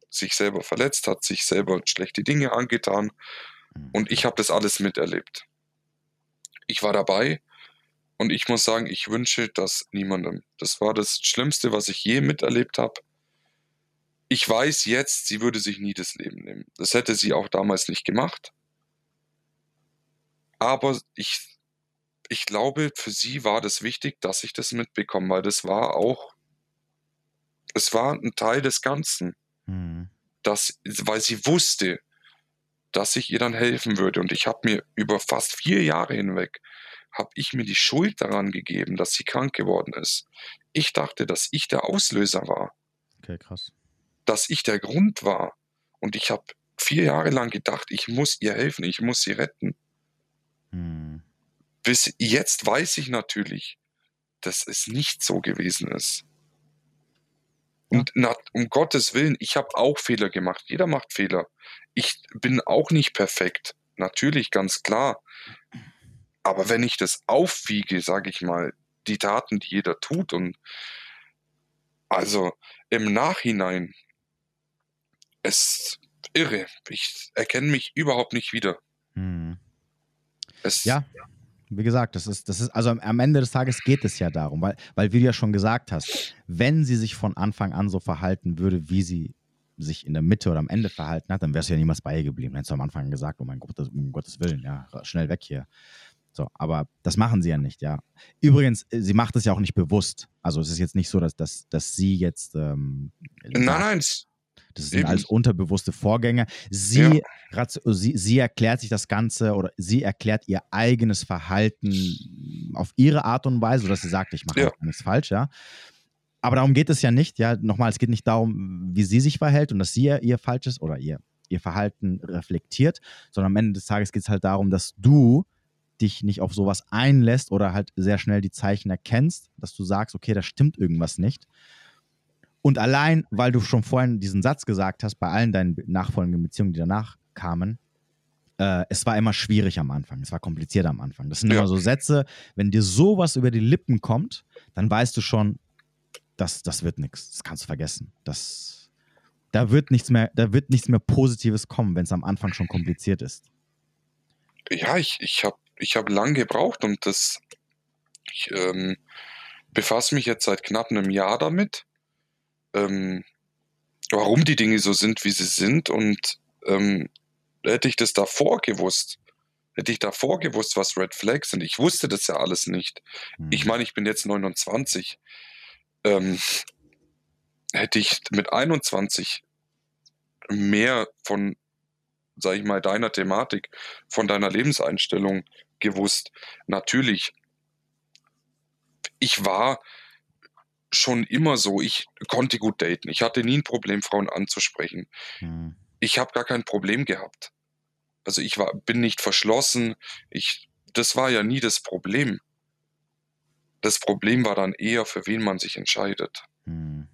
sich selber verletzt, hat sich selber schlechte Dinge angetan mhm. und ich habe das alles miterlebt. Ich war dabei und ich muss sagen, ich wünsche das niemandem. Das war das Schlimmste, was ich je miterlebt habe. Ich weiß jetzt, sie würde sich nie das Leben nehmen. Das hätte sie auch damals nicht gemacht. Aber ich, ich glaube, für sie war das wichtig, dass ich das mitbekomme, weil das war auch, es war ein Teil des Ganzen. Mhm. Das, weil sie wusste, dass ich ihr dann helfen würde. Und ich habe mir über fast vier Jahre hinweg habe ich mir die Schuld daran gegeben, dass sie krank geworden ist. Ich dachte, dass ich der Auslöser war. Okay, krass. Dass ich der Grund war. Und ich habe vier Jahre lang gedacht, ich muss ihr helfen, ich muss sie retten. Hm. Bis jetzt weiß ich natürlich, dass es nicht so gewesen ist. Und na, um Gottes Willen, ich habe auch Fehler gemacht. Jeder macht Fehler. Ich bin auch nicht perfekt. Natürlich, ganz klar. Aber wenn ich das aufwiege, sage ich mal, die Taten, die jeder tut und also im Nachhinein, es irre. Ich erkenne mich überhaupt nicht wieder. Hm. Es, ja, wie gesagt, das ist, das ist, also am Ende des Tages geht es ja darum, weil, weil wie du ja schon gesagt hast, wenn sie sich von Anfang an so verhalten würde, wie sie sich in der Mitte oder am Ende verhalten hat, dann wärst du ja niemals bei ihr geblieben. Dann hättest du am Anfang gesagt, oh mein Gott, um Gottes Willen, ja, schnell weg hier. So, aber das machen sie ja nicht, ja. Übrigens, äh, sie macht es ja auch nicht bewusst. Also es ist jetzt nicht so, dass, dass, dass sie jetzt. Ähm, nein, nein. Das sind alles unterbewusste Vorgänge. Sie, ja. sie, sie erklärt sich das Ganze oder sie erklärt ihr eigenes Verhalten auf ihre Art und Weise, sodass sie sagt, ich mache ja. nichts falsch, ja. Aber darum geht es ja nicht, ja. Nochmal, es geht nicht darum, wie sie sich verhält und dass sie ihr, ihr falsches oder ihr, ihr Verhalten reflektiert, sondern am Ende des Tages geht es halt darum, dass du dich nicht auf sowas einlässt oder halt sehr schnell die Zeichen erkennst, dass du sagst, okay, da stimmt irgendwas nicht. Und allein, weil du schon vorhin diesen Satz gesagt hast, bei allen deinen nachfolgenden Beziehungen, die danach kamen, äh, es war immer schwierig am Anfang, es war kompliziert am Anfang. Das sind Ja. immer so Sätze, wenn dir sowas über die Lippen kommt, dann weißt du schon, das, das wird nichts. Das kannst du vergessen. Das, da wird nichts mehr, da wird nichts mehr Positives kommen, wenn es am Anfang schon kompliziert ist. Ja, ich, ich habe ich hab lang gebraucht und das. Ich ähm, befasse mich jetzt seit knapp einem Jahr damit, ähm, warum die Dinge so sind, wie sie sind. Und ähm, hätte ich das davor gewusst, hätte ich davor gewusst, was Red Flags sind. Ich wusste das ja alles nicht. Hm. Ich meine, ich bin jetzt 29. Ähm, hätte ich mit 21 mehr von, sag ich mal, deiner Thematik, von deiner Lebenseinstellung gewusst. Natürlich, ich war schon immer so, ich konnte gut daten. Ich hatte nie ein Problem, Frauen anzusprechen. Hm. Ich habe gar kein Problem gehabt. Also ich war, bin nicht verschlossen. Ich, das war ja nie das Problem. Das Problem war dann eher, für wen man sich entscheidet. Hm.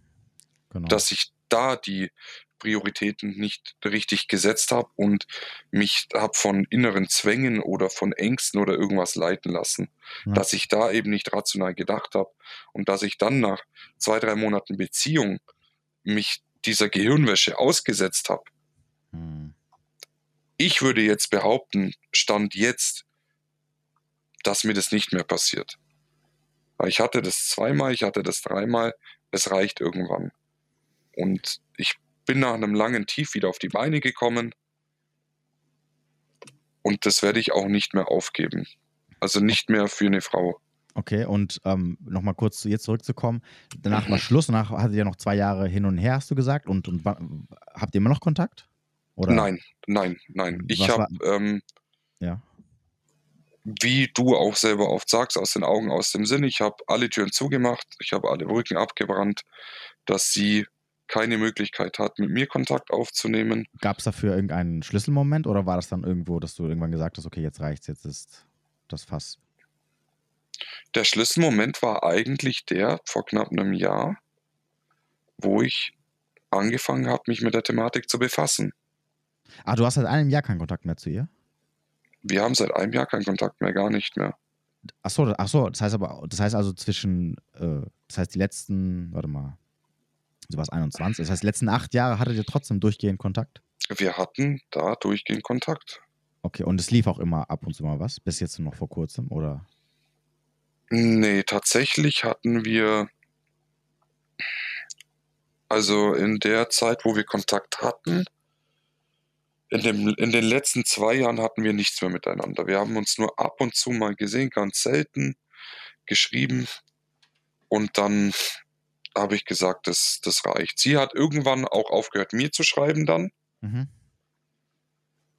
Genau. Dass ich da die Prioritäten nicht richtig gesetzt habe und mich habe von inneren Zwängen oder von Ängsten oder irgendwas leiten lassen. Ja. Dass ich da eben nicht rational gedacht habe und dass ich dann nach zwei, drei Monaten Beziehung mich dieser Gehirnwäsche ausgesetzt habe. Hm. Ich würde jetzt behaupten, Stand jetzt, dass mir das nicht mehr passiert. Weil ich hatte das zweimal, ich hatte das dreimal, es reicht irgendwann. Und ich bin nach einem langen Tief wieder auf die Beine gekommen. Und das werde ich auch nicht mehr aufgeben. Also nicht mehr für eine Frau. Okay, und ähm, nochmal kurz zu ihr zurückzukommen. Danach Mhm. war Schluss, danach hattet ihr noch zwei Jahre hin und her, hast du gesagt. Und, und habt ihr immer noch Kontakt? Oder? Nein, nein, nein. Ich habe, ähm, Ja. wie du auch selber oft sagst, aus den Augen, aus dem Sinn, ich habe alle Türen zugemacht, ich habe alle Brücken abgebrannt, dass sie keine Möglichkeit hat, mit mir Kontakt aufzunehmen. Gab es dafür irgendeinen Schlüsselmoment oder war das dann irgendwo, dass du irgendwann gesagt hast, okay, jetzt reicht's, jetzt ist das Fass? Der Schlüsselmoment war eigentlich der vor knapp einem Jahr, wo ich angefangen habe, mich mit der Thematik zu befassen. Ah, du hast seit einem Jahr keinen Kontakt mehr zu ihr? Wir haben seit einem Jahr keinen Kontakt mehr, gar nicht mehr. Ach so, ach so, das heißt aber, das heißt also zwischen, äh, das heißt die letzten, warte mal, du warst 21, das heißt die letzten acht Jahre hattet ihr trotzdem durchgehend Kontakt? Wir hatten da durchgehend Kontakt. Okay, und es lief auch immer ab und zu mal was, bis jetzt noch vor kurzem, oder? Nee, tatsächlich hatten wir, also in der Zeit, wo wir Kontakt hatten, in, dem, in den letzten zwei Jahren hatten wir nichts mehr miteinander. Wir haben uns nur ab und zu mal gesehen, ganz selten geschrieben. Und dann habe ich gesagt, das, das reicht. Sie hat irgendwann auch aufgehört, mir zu schreiben dann. Mhm.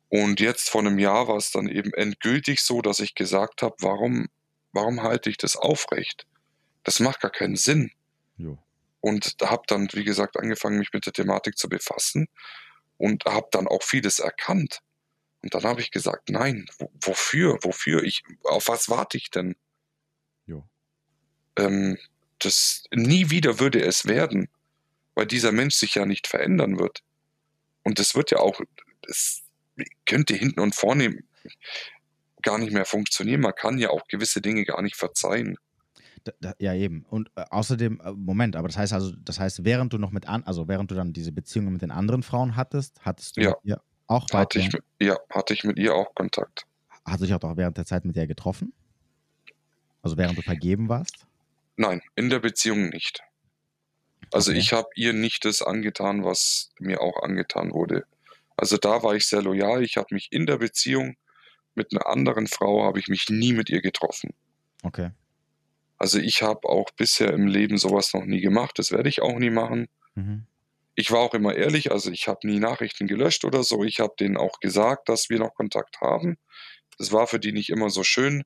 Und jetzt vor einem Jahr war es dann eben endgültig so, dass ich gesagt habe, warum, warum halte ich das aufrecht? Das macht gar keinen Sinn. Jo. Und habe dann, wie gesagt, angefangen, mich mit der Thematik zu befassen und habe dann auch vieles erkannt. Und dann habe ich gesagt, nein, wo, wofür, wofür? Ich, auf was warte ich denn? Ähm, das nie wieder würde es werden, weil dieser Mensch sich ja nicht verändern wird. Und das wird ja auch, das könnte hinten und vorne gar nicht mehr funktionieren. Man kann ja auch gewisse Dinge gar nicht verzeihen. Da, da, ja, eben. Und äh, außerdem, äh, Moment, aber das heißt also, das heißt, während du noch mit an, also während du dann diese Beziehungen mit den anderen Frauen hattest, hattest du Ja. mit ihr auch Hatte ich, mit- ja, hatte ich mit ihr auch Kontakt. hast du dich auch doch während der Zeit mit der getroffen? Also während du vergeben warst? Nein, in der Beziehung nicht. Also Okay. ich habe ihr nicht das angetan, was mir auch angetan wurde. Also da war ich sehr loyal. Ich habe mich in der Beziehung mit einer anderen Frau, habe ich mich nie mit ihr getroffen. Okay. Also ich habe auch bisher im Leben sowas noch nie gemacht. Das werde ich auch nie machen. Mhm. Ich war auch immer ehrlich, also ich habe nie Nachrichten gelöscht oder so. Ich habe denen auch gesagt, dass wir noch Kontakt haben. Das war für die nicht immer so schön.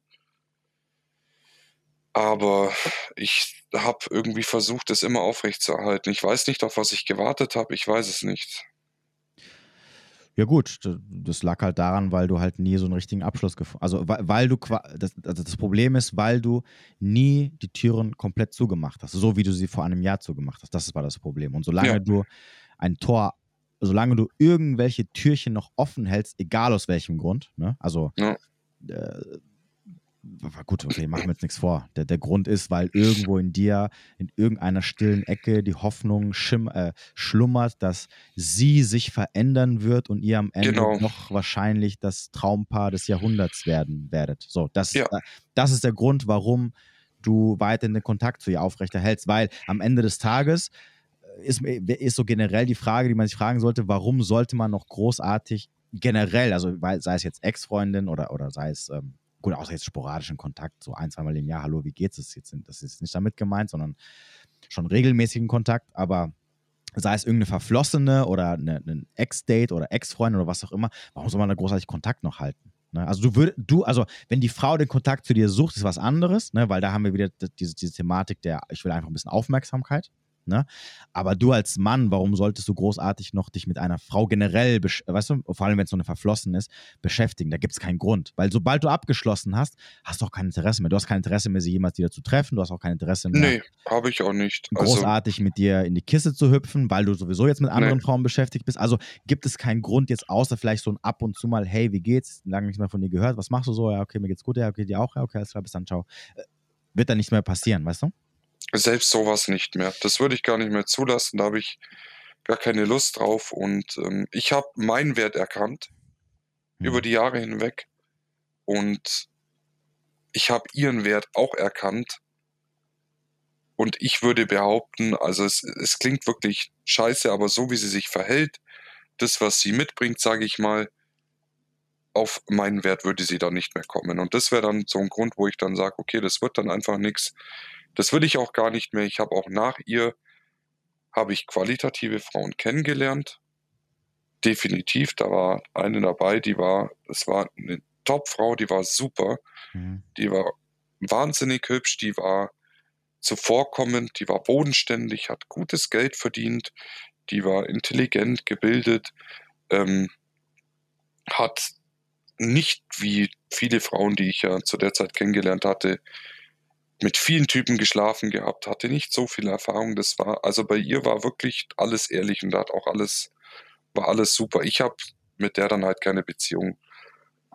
Aber ich habe irgendwie versucht, das immer aufrechtzuerhalten. Ich weiß nicht, auf was ich gewartet habe. Ich weiß es nicht. Ja gut, das lag halt daran, weil du halt nie so einen richtigen Abschluss gefunden Also weil, weil du das, also das Problem ist, weil du nie die Türen komplett zugemacht hast, so wie du sie vor einem Jahr zugemacht hast. Das war das Problem. Und solange Ja. du ein Tor solange du irgendwelche Türchen noch offen hältst, egal aus welchem Grund, ne? Also Ja. äh, gut, okay, machen wir jetzt nichts vor. Der, der Grund ist, weil irgendwo in dir, in irgendeiner stillen Ecke, die Hoffnung schim, äh, schlummert, dass sie sich verändern wird und ihr am Ende Genau. noch wahrscheinlich das Traumpaar des Jahrhunderts werden werdet. So, das, Ja. äh, das ist der Grund, warum du weiterhin den Kontakt zu ihr aufrechterhältst, weil am Ende des Tages äh, ist, ist so generell die Frage, die man sich fragen sollte, warum sollte man noch großartig generell, also sei es jetzt Ex-Freundin oder, oder sei es, ähm, gut, außer jetzt sporadischen Kontakt, so ein, zweimal im Jahr, hallo, wie geht's? Das ist jetzt, das ist nicht damit gemeint, sondern schon regelmäßigen Kontakt, aber sei es irgendeine Verflossene oder ein Ex-Date oder Ex-Freundin oder was auch immer, warum soll man da großartig Kontakt noch halten? Ne? Also du würdest, du, also wenn die Frau den Kontakt zu dir sucht, ist was anderes, ne? weil da haben wir wieder diese, diese Thematik der, ich will einfach ein bisschen Aufmerksamkeit. Ne? Aber du als Mann, warum solltest du großartig noch dich mit einer Frau generell, weißt du, vor allem wenn es so eine verflossen ist, beschäftigen? Da gibt es keinen Grund. Weil sobald du abgeschlossen hast, hast du auch kein Interesse mehr. Du hast kein Interesse mehr, sie jemals wieder zu treffen. Du hast auch kein Interesse mehr, Nee, habe ich auch nicht. Also, großartig mit dir in die Kiste zu hüpfen, weil du sowieso jetzt mit anderen Nee. Frauen beschäftigt bist. Also gibt es keinen Grund jetzt außer vielleicht so ein ab und zu mal, hey, wie geht's? Lange nichts mehr von dir gehört. Was machst du so? Ja, okay, mir geht's gut. Ja, okay, dir auch. Ja, okay, alles klar, bis dann, ciao. Äh, Wird dann nicht mehr passieren, weißt du? Selbst sowas nicht mehr. Das würde ich gar nicht mehr zulassen. Da habe ich gar keine Lust drauf. Und ähm, ich habe meinen Wert erkannt Hm. über die Jahre hinweg. Und ich habe ihren Wert auch erkannt. Und ich würde behaupten, also es, es klingt wirklich scheiße, aber so wie sie sich verhält, das, was sie mitbringt, sage ich mal, auf meinen Wert würde sie dann nicht mehr kommen. Und das wäre dann so ein Grund, wo ich dann sage, okay, das wird dann einfach nichts. Das will ich auch gar nicht mehr. Ich habe auch nach ihr, habe ich qualitative Frauen kennengelernt. Definitiv, da war eine dabei, die war, das war eine Top-Frau, die war super, Mhm. die war wahnsinnig hübsch, die war zuvorkommend, die war bodenständig, hat gutes Geld verdient, die war intelligent, gebildet, ähm, hat nicht wie viele Frauen, die ich ja zu der Zeit kennengelernt hatte, mit vielen Typen geschlafen gehabt, hatte nicht so viel Erfahrung. Das war, also bei ihr war wirklich alles ehrlich und da hat auch alles, war alles super. Ich habe mit der dann halt keine Beziehung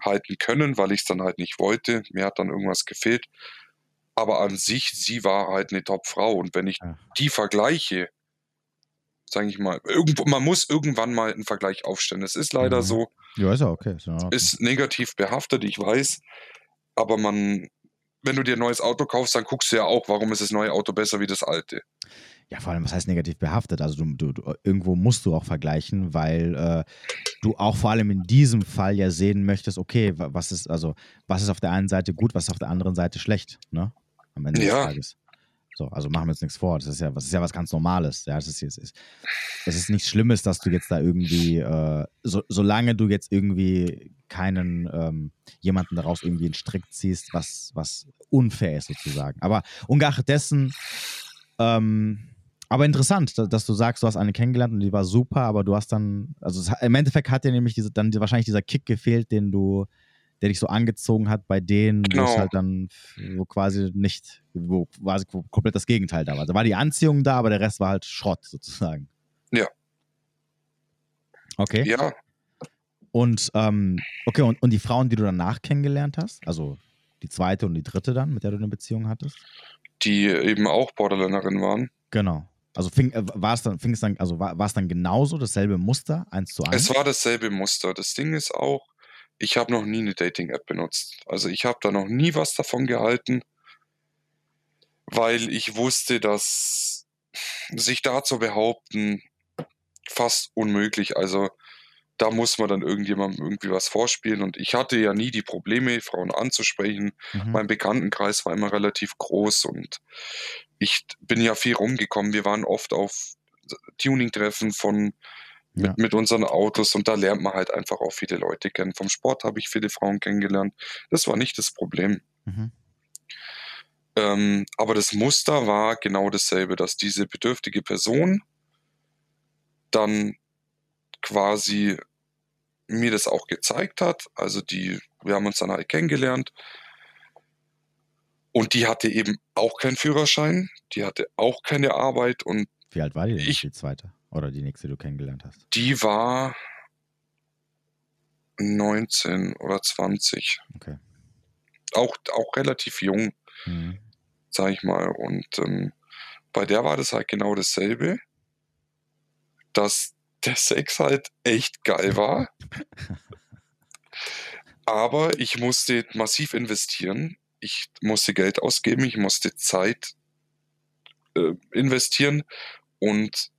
halten können, weil ich es dann halt nicht wollte. Mir hat dann irgendwas gefehlt. Aber an sich, sie war halt eine Top-Frau. Und wenn ich Ja. die vergleiche, sage ich mal, irgendwo, man muss irgendwann mal einen Vergleich aufstellen. Es ist leider Mhm. so, Ja, ist ja okay. Ist, Ordnung. ist negativ behaftet, ich weiß. Aber man, wenn du dir ein neues Auto kaufst, dann guckst du ja auch, warum ist das neue Auto besser wie das alte. Ja, vor allem, was heißt negativ behaftet? Also du, du, du irgendwo musst du auch vergleichen, weil äh, du auch vor allem in diesem Fall ja sehen möchtest, okay, wa- was ist, also, was ist auf der einen Seite gut, was ist auf der anderen Seite schlecht, ne? Am Ende Ja. des Tages. So, also machen wir uns nichts vor. Das ist ja, das ist ja was ganz Normales. Ja, das ist, es ist, es ist nichts Schlimmes, dass du jetzt da irgendwie, äh, so, solange du jetzt irgendwie keinen ähm, jemanden daraus irgendwie einen Strick ziehst, was, was unfair ist sozusagen. Aber ungeachtet dessen, ähm, aber interessant, da- dass du sagst, du hast eine kennengelernt und die war super, aber du hast dann, also es, im Endeffekt hat dir nämlich diese, dann wahrscheinlich dieser Kick gefehlt, den du, der dich so angezogen hat bei denen, wo es Genau. halt dann, wo quasi nicht, wo quasi komplett das Gegenteil da war. Da war die Anziehung da, aber der Rest war halt Schrott sozusagen. Ja. Okay. Ja, Und, ähm, okay, und, und die Frauen, die du danach kennengelernt hast, also die zweite und die dritte dann, mit der du eine Beziehung hattest? die eben auch Borderlinerin waren. Genau. Also fing, äh, war es dann, fing es dann, also war, war es dann genauso dasselbe Muster, eins zu eins? Es war dasselbe Muster. Das Ding ist auch, ich habe noch nie eine Dating-App benutzt. Also ich habe da noch nie was davon gehalten, weil ich wusste, dass sich da zu behaupten fast unmöglich. Also da muss man dann irgendjemandem irgendwie was vorspielen. Und ich hatte ja nie die Probleme, Frauen anzusprechen. Mhm. Mein Bekanntenkreis war immer relativ groß und ich bin ja viel rumgekommen. Wir waren oft auf Tuning-Treffen von mit, Ja. mit unseren Autos und da lernt man halt einfach auch viele Leute kennen. Vom Sport habe ich viele Frauen kennengelernt. Das war nicht das Problem. Mhm. Ähm, aber das Muster war genau dasselbe, dass diese bedürftige Person dann quasi mir das auch gezeigt hat. Also die, wir haben uns dann halt kennengelernt. Und die hatte eben auch keinen Führerschein, die hatte auch keine Arbeit und Wie alt war die denn, Ich- die zweite? Oder die nächste, die du kennengelernt hast? Die war 19 oder 20. Okay. Auch, auch relativ jung, Mhm. sag ich mal. Und ähm, bei der war das halt genau dasselbe, dass der Sex halt echt geil war. (laughs) Aber ich musste massiv investieren. Ich musste Geld ausgeben, ich musste Zeit äh, investieren. Und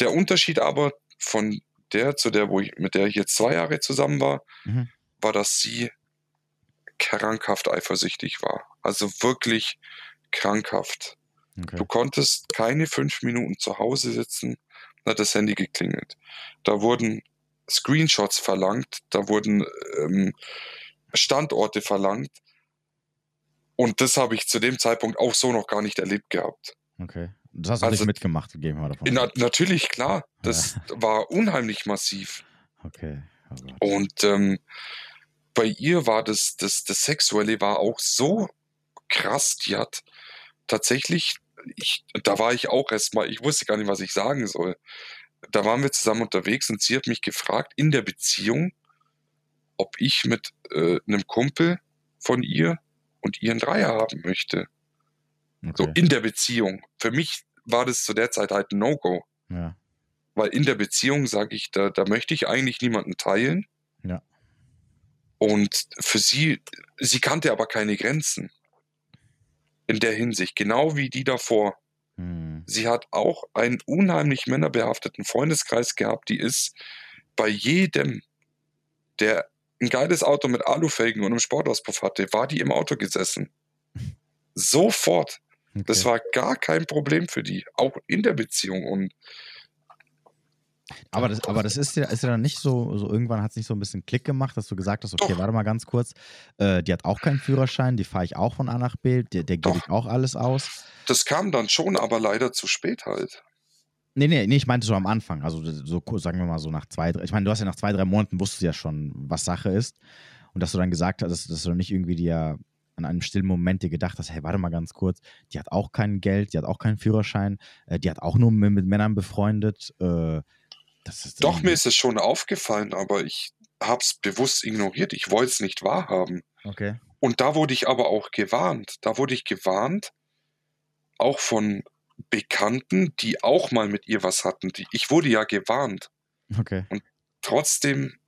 der Unterschied aber von der zu der, wo ich, mit der ich jetzt zwei Jahre zusammen war, Mhm. war, dass sie krankhaft eifersüchtig war. Also wirklich krankhaft. Okay. Du konntest keine fünf Minuten zu Hause sitzen, dann hat das Handy geklingelt. Da wurden Screenshots verlangt, da wurden ähm, Standorte verlangt. Und das habe ich zu dem Zeitpunkt auch so noch gar nicht erlebt gehabt. okay. Das hast du Also- nicht mitgemacht, gehen wir davon. Na, natürlich, klar, das war unheimlich massiv. Okay. Oh. Und ähm, bei ihr war das, das, das Sexuelle war auch so krass. Die hat tatsächlich, ich, da war ich auch erstmal, ich wusste gar nicht, was ich sagen soll. Da waren wir zusammen unterwegs und sie hat mich gefragt in der Beziehung, ob ich mit äh, einem Kumpel von ihr und ihren Dreier haben möchte. So Okay. in der Beziehung. Für mich war das zu der Zeit halt ein No-Go. Ja. Weil in der Beziehung sage ich, da, da möchte ich eigentlich niemanden teilen. Ja. Und für sie, sie kannte aber keine Grenzen. In der Hinsicht, genau wie die davor. Hm. Sie hat auch einen unheimlich männerbehafteten Freundeskreis gehabt, die ist bei jedem, der ein geiles Auto mit Alufelgen und einem Sportauspuff hatte, war die im Auto gesessen. (laughs) Sofort. Okay. Das war gar kein Problem für die, auch in der Beziehung. Und Aber das, aber das ist ja, ist ja dann nicht so, so irgendwann hat es nicht so ein bisschen Klick gemacht, dass du gesagt hast, okay, Doch. warte mal ganz kurz, äh, die hat auch keinen Führerschein, die fahre ich auch von A nach B, der, der gebe ich auch alles aus. das kam dann schon, aber leider zu spät halt. Nee, nee, nee, ich meinte so am Anfang, also so sagen wir mal so nach zwei, drei, ich meine, du hast ja nach zwei, drei Monaten wusstest du ja schon, was Sache ist und dass du dann gesagt hast, dass, dass du nicht irgendwie dir an einem stillen Moment dir gedacht hast, hey, warte mal ganz kurz, die hat auch kein Geld, die hat auch keinen Führerschein, äh, die hat auch nur mit, mit Männern befreundet, äh, das ist Doch, mir ist es schon aufgefallen, aber ich hab's bewusst ignoriert. Ich wollte es nicht wahrhaben. Okay. Und da wurde ich aber auch gewarnt. Da wurde ich gewarnt, auch von Bekannten, die auch mal mit ihr was hatten. Die, ich wurde ja gewarnt. Okay. Trotzdem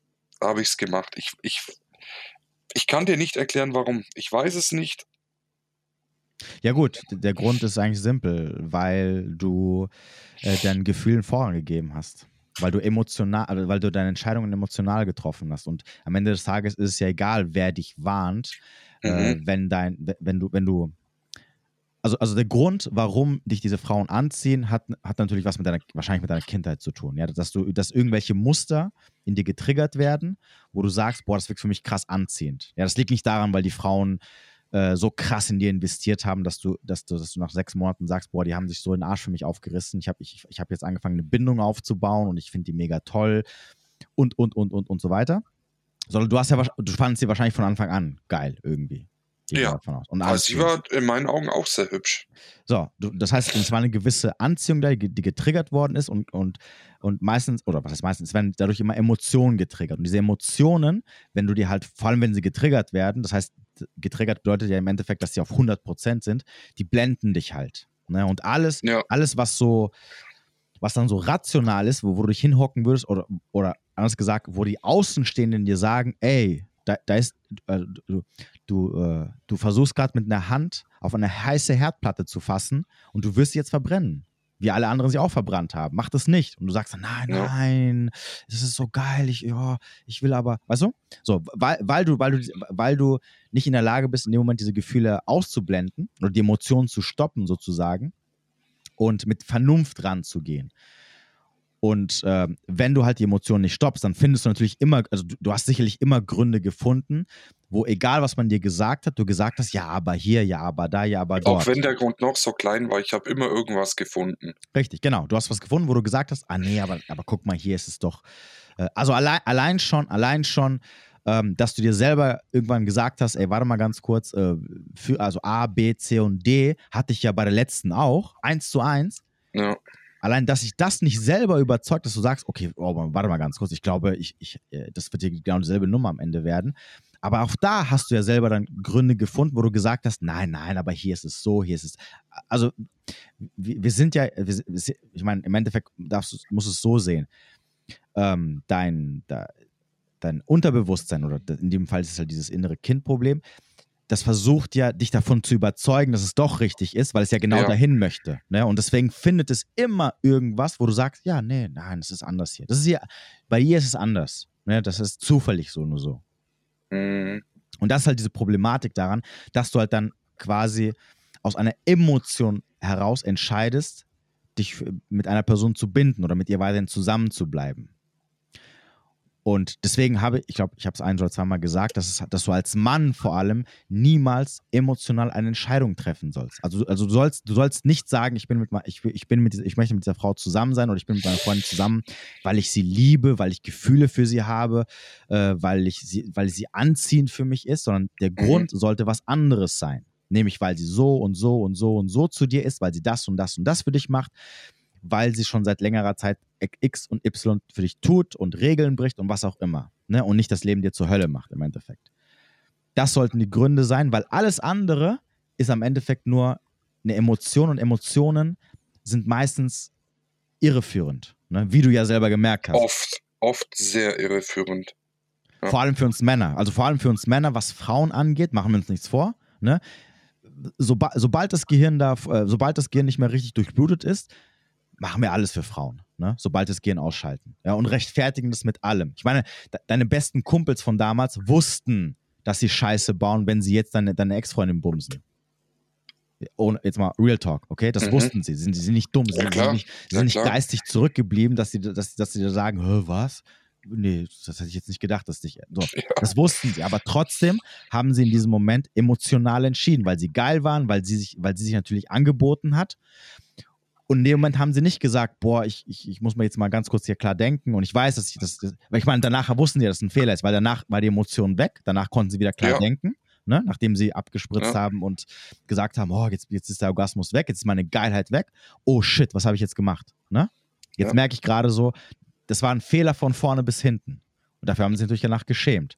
habe ich es gemacht. Ich, ich, ich kann dir nicht erklären, warum. Ich weiß es nicht. Ja gut, der Grund ist eigentlich simpel, weil du äh, deinen Gefühlen Vorrang gegeben hast. Weil du emotional, also weil du deine Entscheidungen emotional getroffen hast. Und am Ende des Tages ist es ja egal, wer dich warnt, äh, Mhm. wenn dein, wenn du, wenn du. Also, also der Grund, warum dich diese Frauen anziehen, hat, hat natürlich was mit deiner, wahrscheinlich mit deiner Kindheit zu tun. Ja? Dass du, dass irgendwelche Muster in dir getriggert werden, wo du sagst, boah, das wirkt für mich krass anziehend. Ja, das liegt nicht daran, weil die Frauen äh, so krass in dir investiert haben, dass du, dass du, dass du nach sechs Monaten sagst, boah, die haben sich so den Arsch für mich aufgerissen. Ich habe ich, ich hab jetzt angefangen, eine Bindung aufzubauen und ich finde die mega toll und, und, und, und, und so weiter. Sondern du hast du fandest sie wahrscheinlich von Anfang an geil irgendwie. Ja. Und Also alles sie war in meinen Augen auch sehr hübsch. So, das heißt, es war eine gewisse Anziehung da, die, getriggert worden ist und, und, und meistens, oder was heißt meistens, es werden dadurch immer Emotionen getriggert. Und diese Emotionen, wenn du die halt, vor allem wenn sie getriggert werden, das heißt, getriggert bedeutet ja im Endeffekt, dass sie auf 100% sind, die blenden dich halt. Ne? Und alles, Ja. alles, was so, was dann so rational ist, wo, wo du dich hinhocken würdest, oder, oder anders gesagt, wo die Außenstehenden dir sagen, ey, da, da ist, äh, du, du, äh, du versuchst gerade mit einer Hand auf eine heiße Herdplatte zu fassen und du wirst sie jetzt verbrennen. Wie alle anderen sie auch verbrannt haben. Mach das nicht. Und du sagst dann, nein, Ja. nein, das ist so geil, ich, ja, ich will aber, weißt du? So, weil, weil du, weil du, weil du nicht in der Lage bist, in dem Moment diese Gefühle auszublenden oder die Emotionen zu stoppen, sozusagen, und mit Vernunft ranzugehen. Und ähm, wenn du halt die Emotionen nicht stoppst, dann findest du natürlich immer, also du, du hast sicherlich immer Gründe gefunden, wo egal was man dir gesagt hat, du gesagt hast, ja, aber hier, ja, aber da, ja, aber dort. Auch wenn der Grund noch so klein war, ich habe immer irgendwas gefunden. Richtig, genau. Du hast was gefunden, wo du gesagt hast, ah nee, aber, aber guck mal, hier ist es doch. Äh, also allein, allein schon, allein schon, ähm, dass du dir selber irgendwann gesagt hast, ey, warte mal ganz kurz, äh, für, also A, B, C und D hatte ich ja bei der letzten auch, eins zu eins. Ja. Allein, dass sich das nicht selber überzeugt, dass du sagst, okay, oh, warte mal ganz kurz, ich glaube, ich, ich, äh, das wird hier genau dieselbe Nummer am Ende werden. Aber auch da hast du ja selber dann Gründe gefunden, wo du gesagt hast, nein, nein, aber hier ist es so, hier ist es. Also, wir, sind ja, wir, ich meine, im Endeffekt darfst musst du es so sehen. Ähm, dein, dein Unterbewusstsein, oder in dem Fall ist es halt dieses innere Kindproblem, das versucht ja, dich davon zu überzeugen, dass es doch richtig ist, weil es ja genau ja. dahin möchte. Ne? Und deswegen findet es immer irgendwas, wo du sagst, ja, nee, nein, es ist anders hier. Das ist hier, bei ihr ist es anders. Ne? Das ist zufällig so nur so. Mhm. Und das ist halt diese Problematik daran, dass du halt dann quasi aus einer Emotion heraus entscheidest, dich mit einer Person zu binden oder mit ihr weiterhin zusammenzubleiben. Und deswegen habe ich, ich glaube, ich habe es ein oder zweimal gesagt, dass, es, dass du als Mann vor allem niemals emotional eine Entscheidung treffen sollst. Also, also du sollst, du sollst nicht sagen, ich bin mit, ich, ich bin mit, ich möchte mit dieser Frau zusammen sein oder ich bin mit meiner Freundin zusammen, weil ich sie liebe, weil ich Gefühle für sie habe, äh, weil ich sie, weil sie anziehend für mich ist, sondern der mhm. Grund sollte was anderes sein. Nämlich, weil sie so und so und so und so zu dir ist, weil sie das und das und das für dich macht weil sie schon seit längerer Zeit X und Y für dich tut und Regeln bricht und was auch immer. Ne? Und nicht das Leben dir zur Hölle macht im Endeffekt. Das sollten die Gründe sein, weil alles andere ist am Endeffekt nur eine Emotion und Emotionen sind meistens irreführend, ne? wie du ja selber gemerkt hast. Oft, oft sehr irreführend. Ja. Vor allem für uns Männer. Also vor allem für uns Männer, was Frauen angeht, machen wir uns nichts vor. Ne? Soba sobald das Gehirn da, äh, sobald das Gehirn nicht mehr richtig durchblutet ist, machen wir alles für Frauen, ne? sobald es gehen, ausschalten. Ja, und rechtfertigen das mit allem. Ich meine, de deine besten Kumpels von damals wussten, dass sie Scheiße bauen, wenn sie jetzt deine, deine Ex-Freundin bumsen. Ohne, jetzt mal Real Talk, okay? Das mhm. wussten sie. Sie sind, sie sind nicht dumm. Sie, ja, sind, nicht, sie sind nicht geistig zurückgeblieben, dass sie, dass, dass sie da sagen, was? Nee, das hätte ich jetzt nicht gedacht, dass dich. So, (laughs) ja. Das wussten sie. Aber trotzdem haben sie in diesem Moment emotional entschieden, weil sie geil waren, weil sie sich, weil sie sich natürlich angeboten hat. Und in dem Moment haben sie nicht gesagt, boah, ich, ich, ich muss mir jetzt mal ganz kurz hier klar denken. Und ich weiß, dass ich das, weil ich meine, danach wussten sie, dass es ein Fehler ist, weil danach war die Emotion weg. Danach konnten sie wieder klar ja. denken. Ne? nachdem sie abgespritzt ja. haben und gesagt haben, oh, jetzt, jetzt ist der Orgasmus weg, jetzt ist meine Geilheit weg. Oh shit, was habe ich jetzt gemacht? Ne? Jetzt ja. merke ich gerade so, das war ein Fehler von vorne bis hinten. Und dafür haben sie sich natürlich danach geschämt.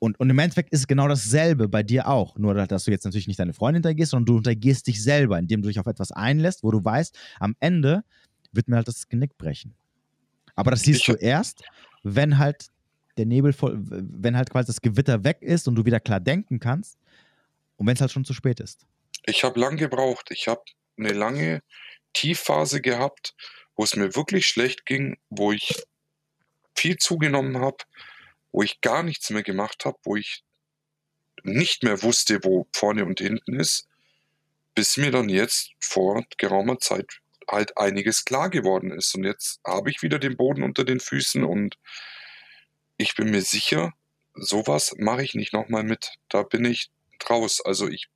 Und, und im Endeffekt ist es genau dasselbe bei dir auch. Nur, dass du jetzt natürlich nicht deine Freundin hintergehst, sondern du hintergehst dich selber, indem du dich auf etwas einlässt, wo du weißt, am Ende wird mir halt das Genick brechen. Aber das siehst du erst, wenn halt der Nebel voll, wenn halt quasi das Gewitter weg ist und du wieder klar denken kannst und wenn es halt schon zu spät ist. Ich habe lang gebraucht. Ich habe eine lange Tiefphase gehabt, wo es mir wirklich schlecht ging, wo ich viel zugenommen habe, wo ich gar nichts mehr gemacht habe, wo ich nicht mehr wusste, wo vorne und hinten ist, bis mir dann jetzt vor geraumer Zeit halt einiges klar geworden ist. Und jetzt habe ich wieder den Boden unter den Füßen und ich bin mir sicher, sowas mache ich nicht nochmal mit. Da bin ich draus. Also ich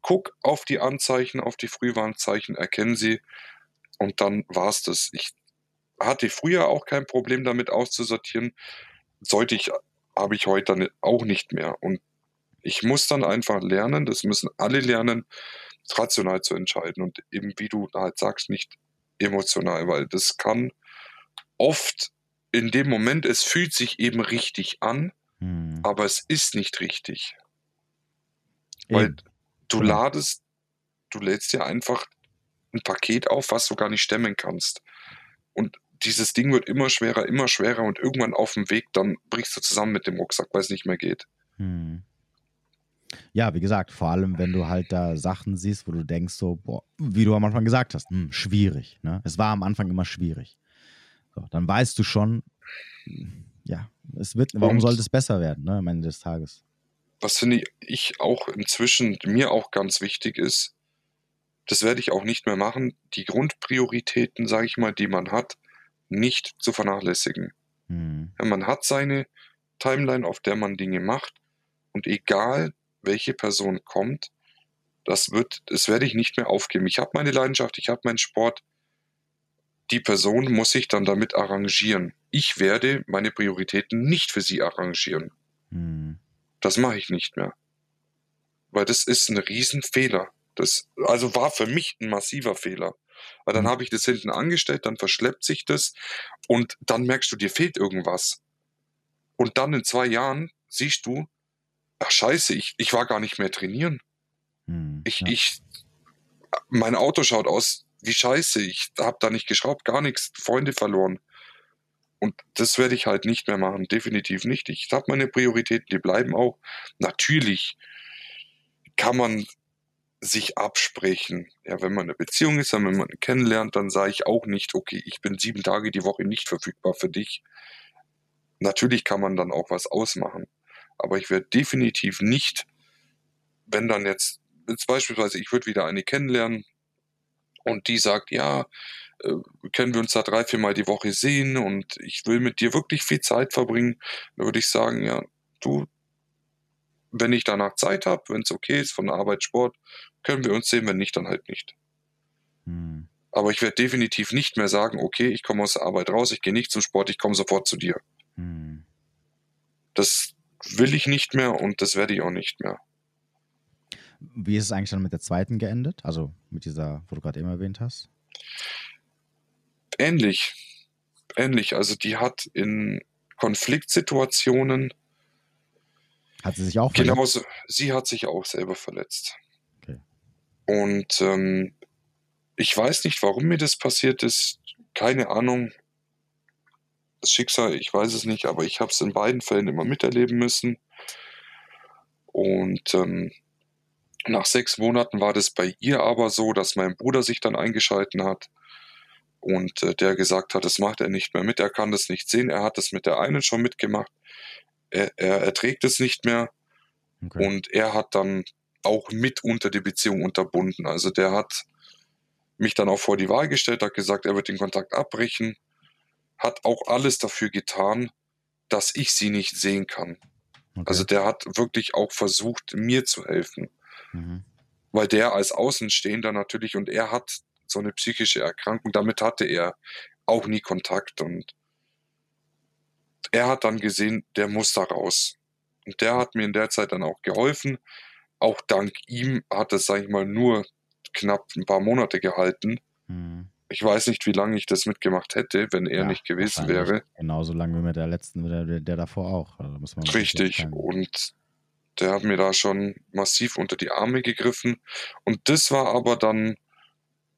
gucke auf die Anzeichen, auf die Frühwarnzeichen, erkenne sie und dann war es das. Ich hatte früher auch kein Problem damit auszusortieren sollte ich, habe ich heute dann auch nicht mehr. Und ich muss dann einfach lernen, das müssen alle lernen, rational zu entscheiden und eben, wie du halt sagst, nicht emotional, weil das kann oft in dem Moment, es fühlt sich eben richtig an, hm. aber es ist nicht richtig. Eben. Weil du genau. ladest, du lädst ja einfach ein Paket auf, was du gar nicht stemmen kannst. Und dieses Ding wird immer schwerer, immer schwerer und irgendwann auf dem Weg, dann brichst du zusammen mit dem Rucksack, weil es nicht mehr geht. Hm. Ja, wie gesagt, vor allem, wenn du halt da Sachen siehst, wo du denkst, so, boah, wie du am Anfang gesagt hast, hm, schwierig. Ne? Es war am Anfang immer schwierig. So, dann weißt du schon, ja, es wird, warum und sollte es besser werden, ne, am Ende des Tages? Was finde ich auch inzwischen mir auch ganz wichtig ist, das werde ich auch nicht mehr machen, die Grundprioritäten, sage ich mal, die man hat, nicht zu vernachlässigen. Mhm. Ja, man hat seine Timeline, auf der man Dinge macht und egal welche Person kommt, das wird, das werde ich nicht mehr aufgeben. Ich habe meine Leidenschaft, ich habe meinen Sport. Die Person muss sich dann damit arrangieren. Ich werde meine Prioritäten nicht für sie arrangieren. Mhm. Das mache ich nicht mehr. Weil das ist ein Riesenfehler. Das, also war für mich ein massiver Fehler. Weil dann Mhm. habe ich das hinten angestellt, dann verschleppt sich das und dann merkst du, dir fehlt irgendwas. Und dann in zwei Jahren siehst du, ach scheiße, ich, ich war gar nicht mehr trainieren. Hm, Ich, ja. ich, mein Auto schaut aus wie scheiße, ich habe da nicht geschraubt, gar nichts, Freunde verloren. Und das werde ich halt nicht mehr machen, definitiv nicht. Ich habe meine Prioritäten, die bleiben auch. Natürlich kann man sich absprechen. Ja, wenn man eine Beziehung ist, wenn man kennenlernt, dann sage ich auch nicht, okay, ich bin sieben Tage die Woche nicht verfügbar für dich. Natürlich kann man dann auch was ausmachen. Aber ich werde definitiv nicht, wenn dann jetzt, jetzt beispielsweise, ich würde wieder eine kennenlernen und die sagt, ja, äh, können wir uns da drei, viermal die Woche sehen und ich will mit dir wirklich viel Zeit verbringen, dann würde ich sagen, ja, du, wenn ich danach Zeit habe, wenn es okay ist von der Arbeit, Sport, können wir uns sehen, wenn nicht, dann halt nicht. Hm. Aber ich werde definitiv nicht mehr sagen, okay, ich komme aus der Arbeit raus, ich gehe nicht zum Sport, ich komme sofort zu dir. Hm. Das will ich nicht mehr und das werde ich auch nicht mehr. Wie ist es eigentlich dann mit der zweiten geendet? Also mit dieser, wo du gerade eben erwähnt hast? Ähnlich. Ähnlich. Also die hat in Konfliktsituationen Hat sie sich auch verletzt? genauso, sie hat sich auch selber verletzt. Und ähm, ich weiß nicht, warum mir das passiert ist. Keine Ahnung. Das Schicksal, ich weiß es nicht, aber ich habe es in beiden Fällen immer miterleben müssen. Und ähm, nach sechs Monaten war das bei ihr aber so, dass mein Bruder sich dann eingeschalten hat und äh, der gesagt hat, das macht er nicht mehr mit, er kann das nicht sehen, er hat das mit der einen schon mitgemacht, er, er erträgt es nicht mehr Okay. und er hat dann auch mit unter die Beziehung unterbunden. Also der hat mich dann auch vor die Wahl gestellt, hat gesagt, er wird den Kontakt abbrechen, hat auch alles dafür getan, dass ich sie nicht sehen kann. okay. Also der hat wirklich auch versucht, mir zu helfen, mhm. weil der als Außenstehender natürlich und er hat so eine psychische Erkrankung, damit hatte er auch nie Kontakt und er hat dann gesehen, der muss da raus. Und der hat mir in der Zeit dann auch geholfen. Auch dank ihm hat es, sag ich mal, nur knapp ein paar Monate gehalten. Mhm. Ich weiß nicht, wie lange ich das mitgemacht hätte, wenn er Ja, nicht gewesen wäre. Genauso lange wie mit der letzten, der, der, davor auch. Also muss man Richtig. Und der hat mir da schon massiv unter die Arme gegriffen. Und das war aber dann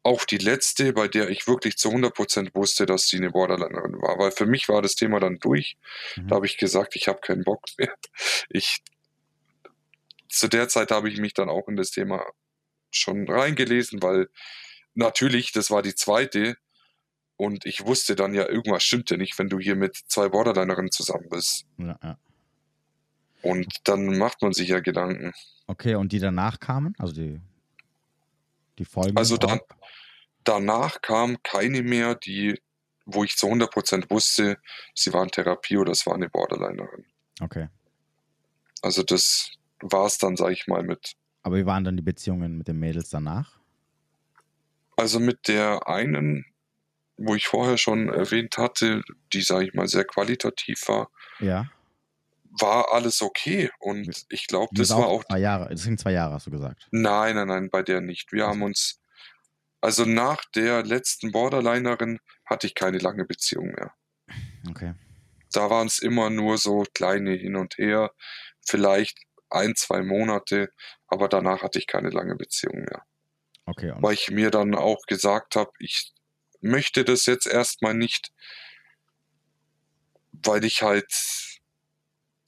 auch die letzte, bei der ich wirklich zu 100% wusste, dass sie eine Borderlinerin war. Weil für mich war das Thema dann durch. Mhm. Da habe ich gesagt, ich habe keinen Bock mehr. Ich, zu der Zeit habe ich mich dann auch in das Thema schon reingelesen, weil natürlich, das war die zweite. Und ich wusste dann ja, irgendwas stimmt ja nicht, wenn du hier mit zwei Borderlinerinnen zusammen bist. Ja, ja. Und dann macht man sich ja Gedanken. Okay, und die danach kamen? Also die, die Folgen? Also dann, danach kam keine mehr, die, wo ich zu 100% wusste, sie war in Therapie oder es war eine Borderlinerin. Okay. Also das war es dann, sag ich mal, mit. Aber wie waren dann die Beziehungen mit den Mädels danach? Also mit der einen, wo ich vorher schon erwähnt hatte, die, sag ich mal, sehr qualitativ war, Ja. war alles okay. Und ich glaube, das war auch. Zwei Jahre. Das sind zwei Jahre, hast du gesagt. Nein, nein, nein, bei der nicht. Wir haben uns. Also nach der letzten Borderlinerin hatte ich keine lange Beziehung mehr. Okay. da waren es immer nur so kleine hin und her, vielleicht ein, zwei Monate, aber danach hatte ich keine lange Beziehung mehr. Okay. Und, Weil ich mir dann auch gesagt habe, ich möchte das jetzt erstmal nicht, weil ich halt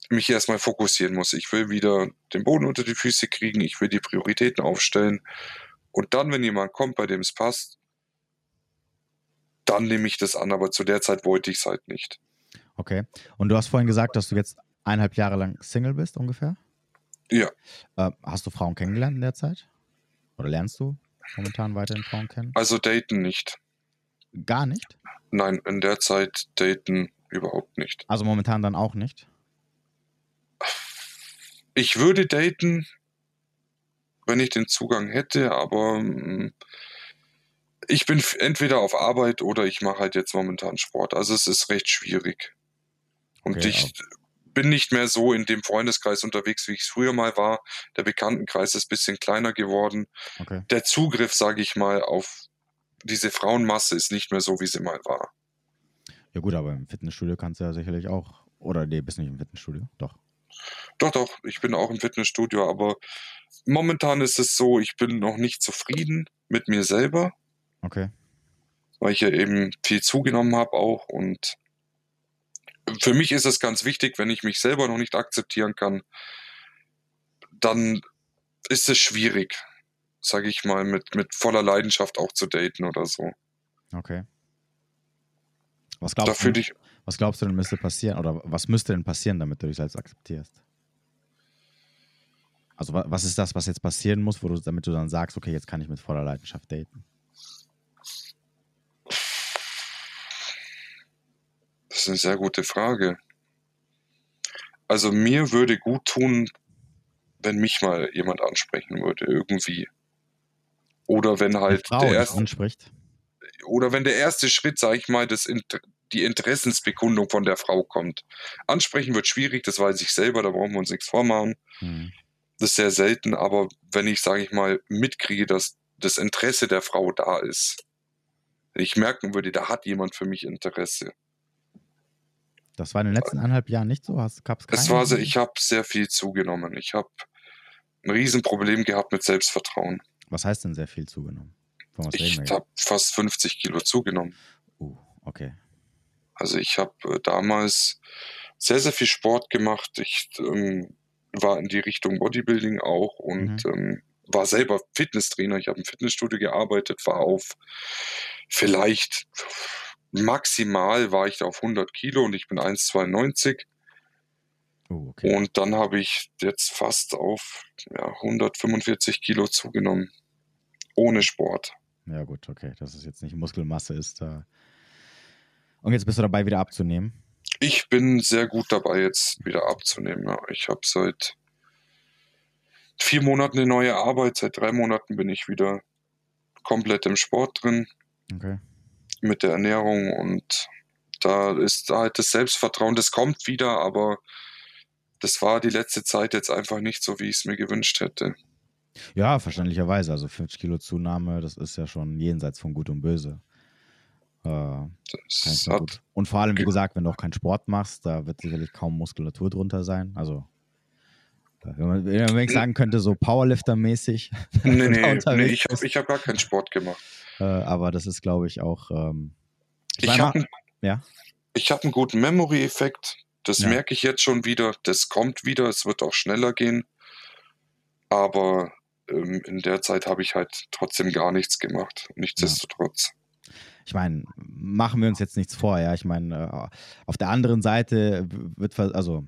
mich erstmal fokussieren muss. Ich will wieder den Boden unter die Füße kriegen, ich will die Prioritäten aufstellen. Und dann, wenn jemand kommt, bei dem es passt, dann nehme ich das an, aber zu der Zeit wollte ich es halt nicht. okay. Und du hast vorhin gesagt, dass du jetzt eineinhalb Jahre lang Single bist, ungefähr? Ja. Äh, hast du Frauen kennengelernt in der Zeit? Oder lernst du momentan weiterhin Frauen kennen? Also daten nicht. Gar nicht? Nein, in der Zeit daten überhaupt nicht. Also momentan dann auch nicht? Ich würde daten, wenn ich den Zugang hätte, aber mm, ich bin entweder auf Arbeit oder ich mache halt jetzt momentan Sport. Also es ist recht schwierig. Und Okay, ich bin nicht mehr so in dem Freundeskreis unterwegs, wie ich es früher mal war. Der Bekanntenkreis ist ein bisschen kleiner geworden. Okay. Der Zugriff, sage ich mal, auf diese Frauenmasse ist nicht mehr so, wie sie mal war. Ja gut, aber im Fitnessstudio kannst du ja sicherlich auch. Oder nee, bist nicht im Fitnessstudio? Doch. Doch, doch, ich bin auch im Fitnessstudio, aber momentan ist es so, ich bin noch nicht zufrieden mit mir selber. Okay. Weil ich ja eben viel zugenommen habe auch und für mich ist es ganz wichtig, wenn ich mich selber noch nicht akzeptieren kann, dann ist es schwierig, sage ich mal, mit, mit voller Leidenschaft auch zu daten oder so. Okay. Was glaubst, du, ich, was glaubst du denn müsste passieren oder was müsste denn passieren, damit du dich selbst akzeptierst? Also was ist das, was jetzt passieren muss, wo du, damit du dann sagst, okay, jetzt kann ich mit voller Leidenschaft daten? Das ist eine sehr gute Frage. Also mir würde gut tun, wenn mich mal jemand ansprechen würde, irgendwie. Oder wenn halt der erste, anspricht. oder wenn der erste Schritt, sag ich mal, das die Interessensbekundung von der Frau kommt. Ansprechen wird schwierig, das weiß ich selber, da brauchen wir uns nichts vormachen. Hm. Das ist sehr selten, aber wenn ich, sage ich mal, mitkriege, dass das Interesse der Frau da ist, wenn ich merken würde, da hat jemand für mich Interesse, das war in den letzten eineinhalb Jahren nicht so? Hast, gab's es war so, ich habe sehr viel zugenommen. Ich habe ein Riesenproblem gehabt mit Selbstvertrauen. Was heißt denn sehr viel zugenommen? ich habe fast 50 Kilo zugenommen. Uh, okay. Also ich habe äh, damals sehr, sehr viel Sport gemacht. Ich ähm, war in die Richtung Bodybuilding auch und mhm. ähm, war selber Fitnesstrainer. Ich habe im Fitnessstudio gearbeitet, war auf vielleicht maximal war ich da auf 100 Kilo und ich bin 1,92. Oh, okay. Und dann habe ich jetzt fast auf ja, 145 Kilo zugenommen. Ohne Sport. Ja, gut, okay. Dass es jetzt nicht Muskelmasse ist. Äh und jetzt bist du dabei, wieder abzunehmen? Ich bin sehr gut dabei, jetzt wieder abzunehmen. Ja. Ich habe seit vier Monaten eine neue Arbeit. Seit drei Monaten bin ich wieder komplett im Sport drin. Okay mit der Ernährung und da ist halt das Selbstvertrauen, das kommt wieder, aber das war die letzte Zeit jetzt einfach nicht so, wie ich es mir gewünscht hätte. Ja, verständlicherweise. Also 50 Kilo Zunahme, das ist ja schon jenseits von Gut und Böse. Äh, und vor allem, wie gesagt, wenn du auch keinen Sport machst, da wird sicherlich kaum Muskulatur drunter sein. Also, wenn man, wenn man sagen könnte, so Powerlifter-mäßig. (laughs) Nee, nee, nee, ich habe hab gar keinen Sport gemacht. Äh, aber das ist, glaube ich, auch. Ähm, ich, ich habe ja? hab einen guten Memory-Effekt. Das ja. merke ich jetzt schon wieder. Das kommt wieder. Es wird auch schneller gehen. Aber ähm, in der Zeit habe ich halt trotzdem gar nichts gemacht. Nichtsdestotrotz. Ja. Ich meine, machen wir uns jetzt nichts vor, ja. Ich meine, äh, auf der anderen Seite wird, also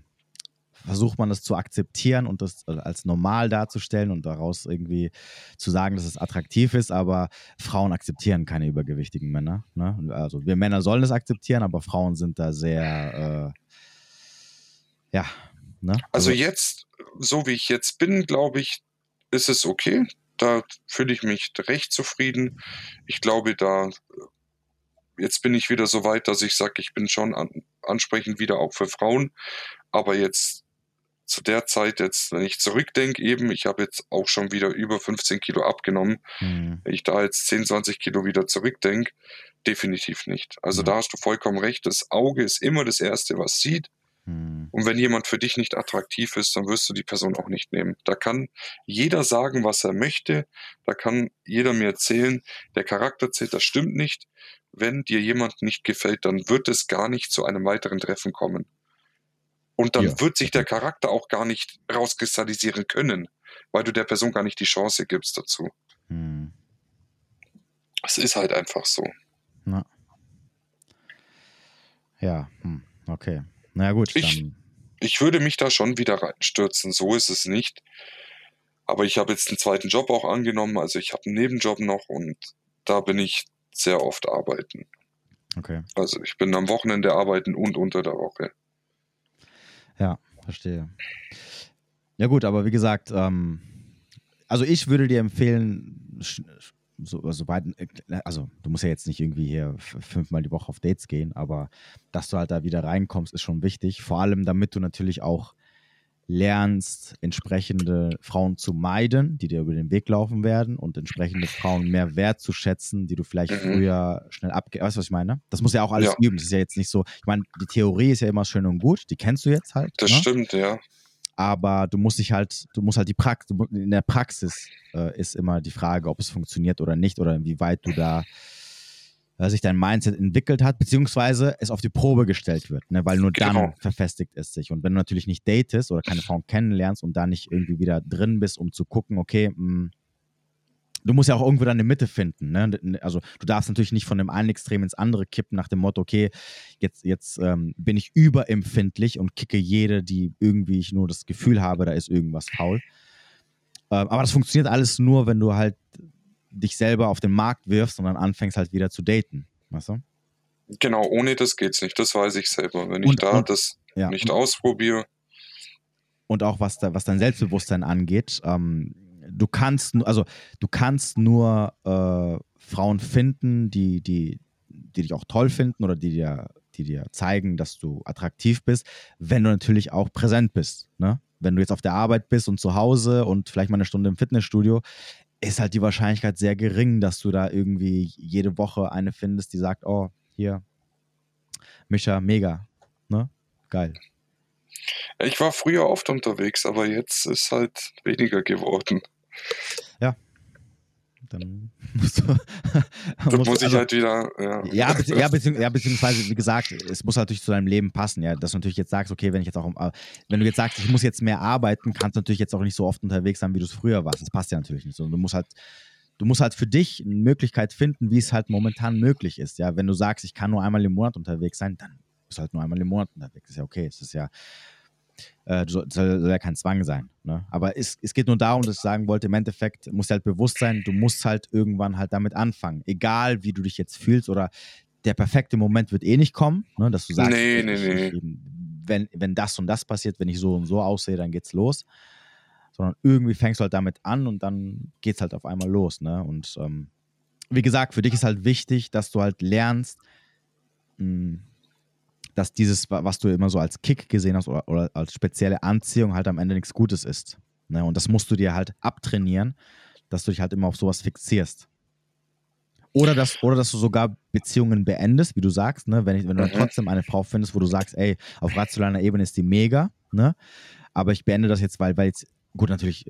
versucht man das zu akzeptieren und das äh, als normal darzustellen und daraus irgendwie zu sagen, dass es attraktiv ist, aber Frauen akzeptieren keine übergewichtigen Männer. Ne? Also wir Männer sollen es akzeptieren, aber Frauen sind da sehr, äh, ja. Ne? Also, also jetzt, so wie ich jetzt bin, glaube ich, ist es okay. Da fühle ich mich recht zufrieden. Ich glaube, da jetzt bin ich wieder so weit, dass ich sage, ich bin schon an, ansprechend wieder auch für Frauen. Aber jetzt zu der Zeit jetzt, wenn ich zurückdenke, eben, ich habe jetzt auch schon wieder über 15 Kilo abgenommen. Mhm. Wenn ich da jetzt 10, 20 Kilo wieder zurückdenke, definitiv nicht. Also mhm. da hast du vollkommen recht. Das Auge ist immer das Erste, was sieht. Mhm. Und wenn jemand für dich nicht attraktiv ist, dann wirst du die Person auch nicht nehmen. Da kann jeder sagen, was er möchte. Da kann jeder mir erzählen, der Charakter zählt, das stimmt nicht. Wenn dir jemand nicht gefällt, dann wird es gar nicht zu einem weiteren Treffen kommen. Und dann ja. wird sich der Charakter auch gar nicht rauskristallisieren können, weil du der Person gar nicht die Chance gibst dazu. Hm. Es ist halt einfach so. Na. Ja, hm. okay. Na ja, gut. Ich, ich würde mich da schon wieder reinstürzen, so ist es nicht. Aber ich habe jetzt einen zweiten Job auch angenommen, also ich habe einen Nebenjob noch und da bin ich sehr oft arbeiten. Okay. Also ich bin am Wochenende arbeiten und unter der Woche. Ja, verstehe. Ja gut, aber wie gesagt, ähm, also ich würde dir empfehlen, so, so weit, äh, also du musst ja jetzt nicht irgendwie hier fünfmal die Woche auf Dates gehen, aber dass du halt da wieder reinkommst, ist schon wichtig. Vor allem, damit du natürlich auch lernst, entsprechende Frauen zu meiden, die dir über den Weg laufen werden und entsprechende Frauen mehr wertzuschätzen, die du vielleicht mhm. früher schnell abge... Weißt du, was ich meine? Das muss ja auch alles ja. üben. Das ist ja jetzt nicht so... Ich meine, die Theorie ist ja immer schön und gut. Die kennst du jetzt halt. Das ne? stimmt, ja. Aber du musst dich halt, du musst halt die Praxis, in der Praxis äh, ist immer die Frage, ob es funktioniert oder nicht oder inwieweit du da äh, sich dein Mindset entwickelt hat, beziehungsweise es auf die Probe gestellt wird, ne? weil nur dann genau. verfestigt es sich. Und wenn du natürlich nicht datest oder keine Frauen kennenlernst und da nicht irgendwie wieder drin bist, um zu gucken, okay, mh, hm, du musst ja auch irgendwo deine Mitte finden. Ne? Also du darfst natürlich nicht von dem einen Extrem ins andere kippen nach dem Motto, okay, jetzt, jetzt ähm, bin ich überempfindlich und kicke jede, die irgendwie ich nur das Gefühl habe, da ist irgendwas faul. Ähm, aber das funktioniert alles nur, wenn du halt dich selber auf den Markt wirfst und dann anfängst halt wieder zu daten. Weißt du? Genau, ohne das geht's nicht. Das weiß ich selber. Wenn ich und, da und, das ja. nicht ausprobiere. Und auch was, da, was dein Selbstbewusstsein angeht, ähm, du kannst also du kannst nur äh, Frauen finden, die, die, die dich auch toll finden oder die dir, die dir zeigen, dass du attraktiv bist, wenn du natürlich auch präsent bist. Ne? Wenn du jetzt auf der Arbeit bist und zu Hause und vielleicht mal eine Stunde im Fitnessstudio, ist halt die Wahrscheinlichkeit sehr gering, dass du da irgendwie jede Woche eine findest, die sagt, oh, hier, Mischa, mega, ne? Geil. Ich war früher oft unterwegs, aber jetzt ist halt weniger geworden. (laughs) Dann musst du. dann muss ich also, halt wieder. Ja, ja, (laughs) bezieh ja, bezieh ja, beziehungsweise, wie gesagt, es muss natürlich zu deinem Leben passen, ja. Dass du natürlich jetzt sagst, okay, wenn ich jetzt auch, äh, wenn du jetzt sagst, ich muss jetzt mehr arbeiten, kannst du natürlich jetzt auch nicht so oft unterwegs sein, wie du es früher warst. Das passt ja natürlich nicht so. Du musst halt, du musst halt für dich eine Möglichkeit finden, wie es halt momentan möglich ist. Ja, wenn du sagst, ich kann nur einmal im Monat unterwegs sein, dann bist du halt nur einmal im Monat unterwegs. Das ist ja okay. Es ist ja, äh, soll, soll, ja kein Zwang sein. Ne? Aber es, es geht nur darum, dass ich sagen wollte, im Endeffekt musst du halt bewusst sein, du musst halt irgendwann halt damit anfangen. Egal, wie du dich jetzt fühlst oder der perfekte Moment wird eh nicht kommen, ne? dass du sagst, nee, nee, nee. Wenn, wenn das und das passiert, wenn ich so und so aussehe, dann geht's los. Sondern irgendwie fängst du halt damit an und dann geht's halt auf einmal los. Ne? Und ähm, wie gesagt, für dich ist halt wichtig, dass du halt lernst, mh, hm, dass dieses, was du immer so als Kick gesehen hast oder, oder als spezielle Anziehung halt am Ende nichts Gutes ist. Ne? Und das musst du dir halt abtrainieren, dass du dich halt immer auf sowas fixierst. Oder dass, oder dass du sogar Beziehungen beendest, wie du sagst, ne? wenn, ich, wenn du mhm. trotzdem eine Frau findest, wo du sagst, ey, auf rationaler Ebene ist die mega, ne? aber ich beende das jetzt, weil, weil jetzt, gut, natürlich,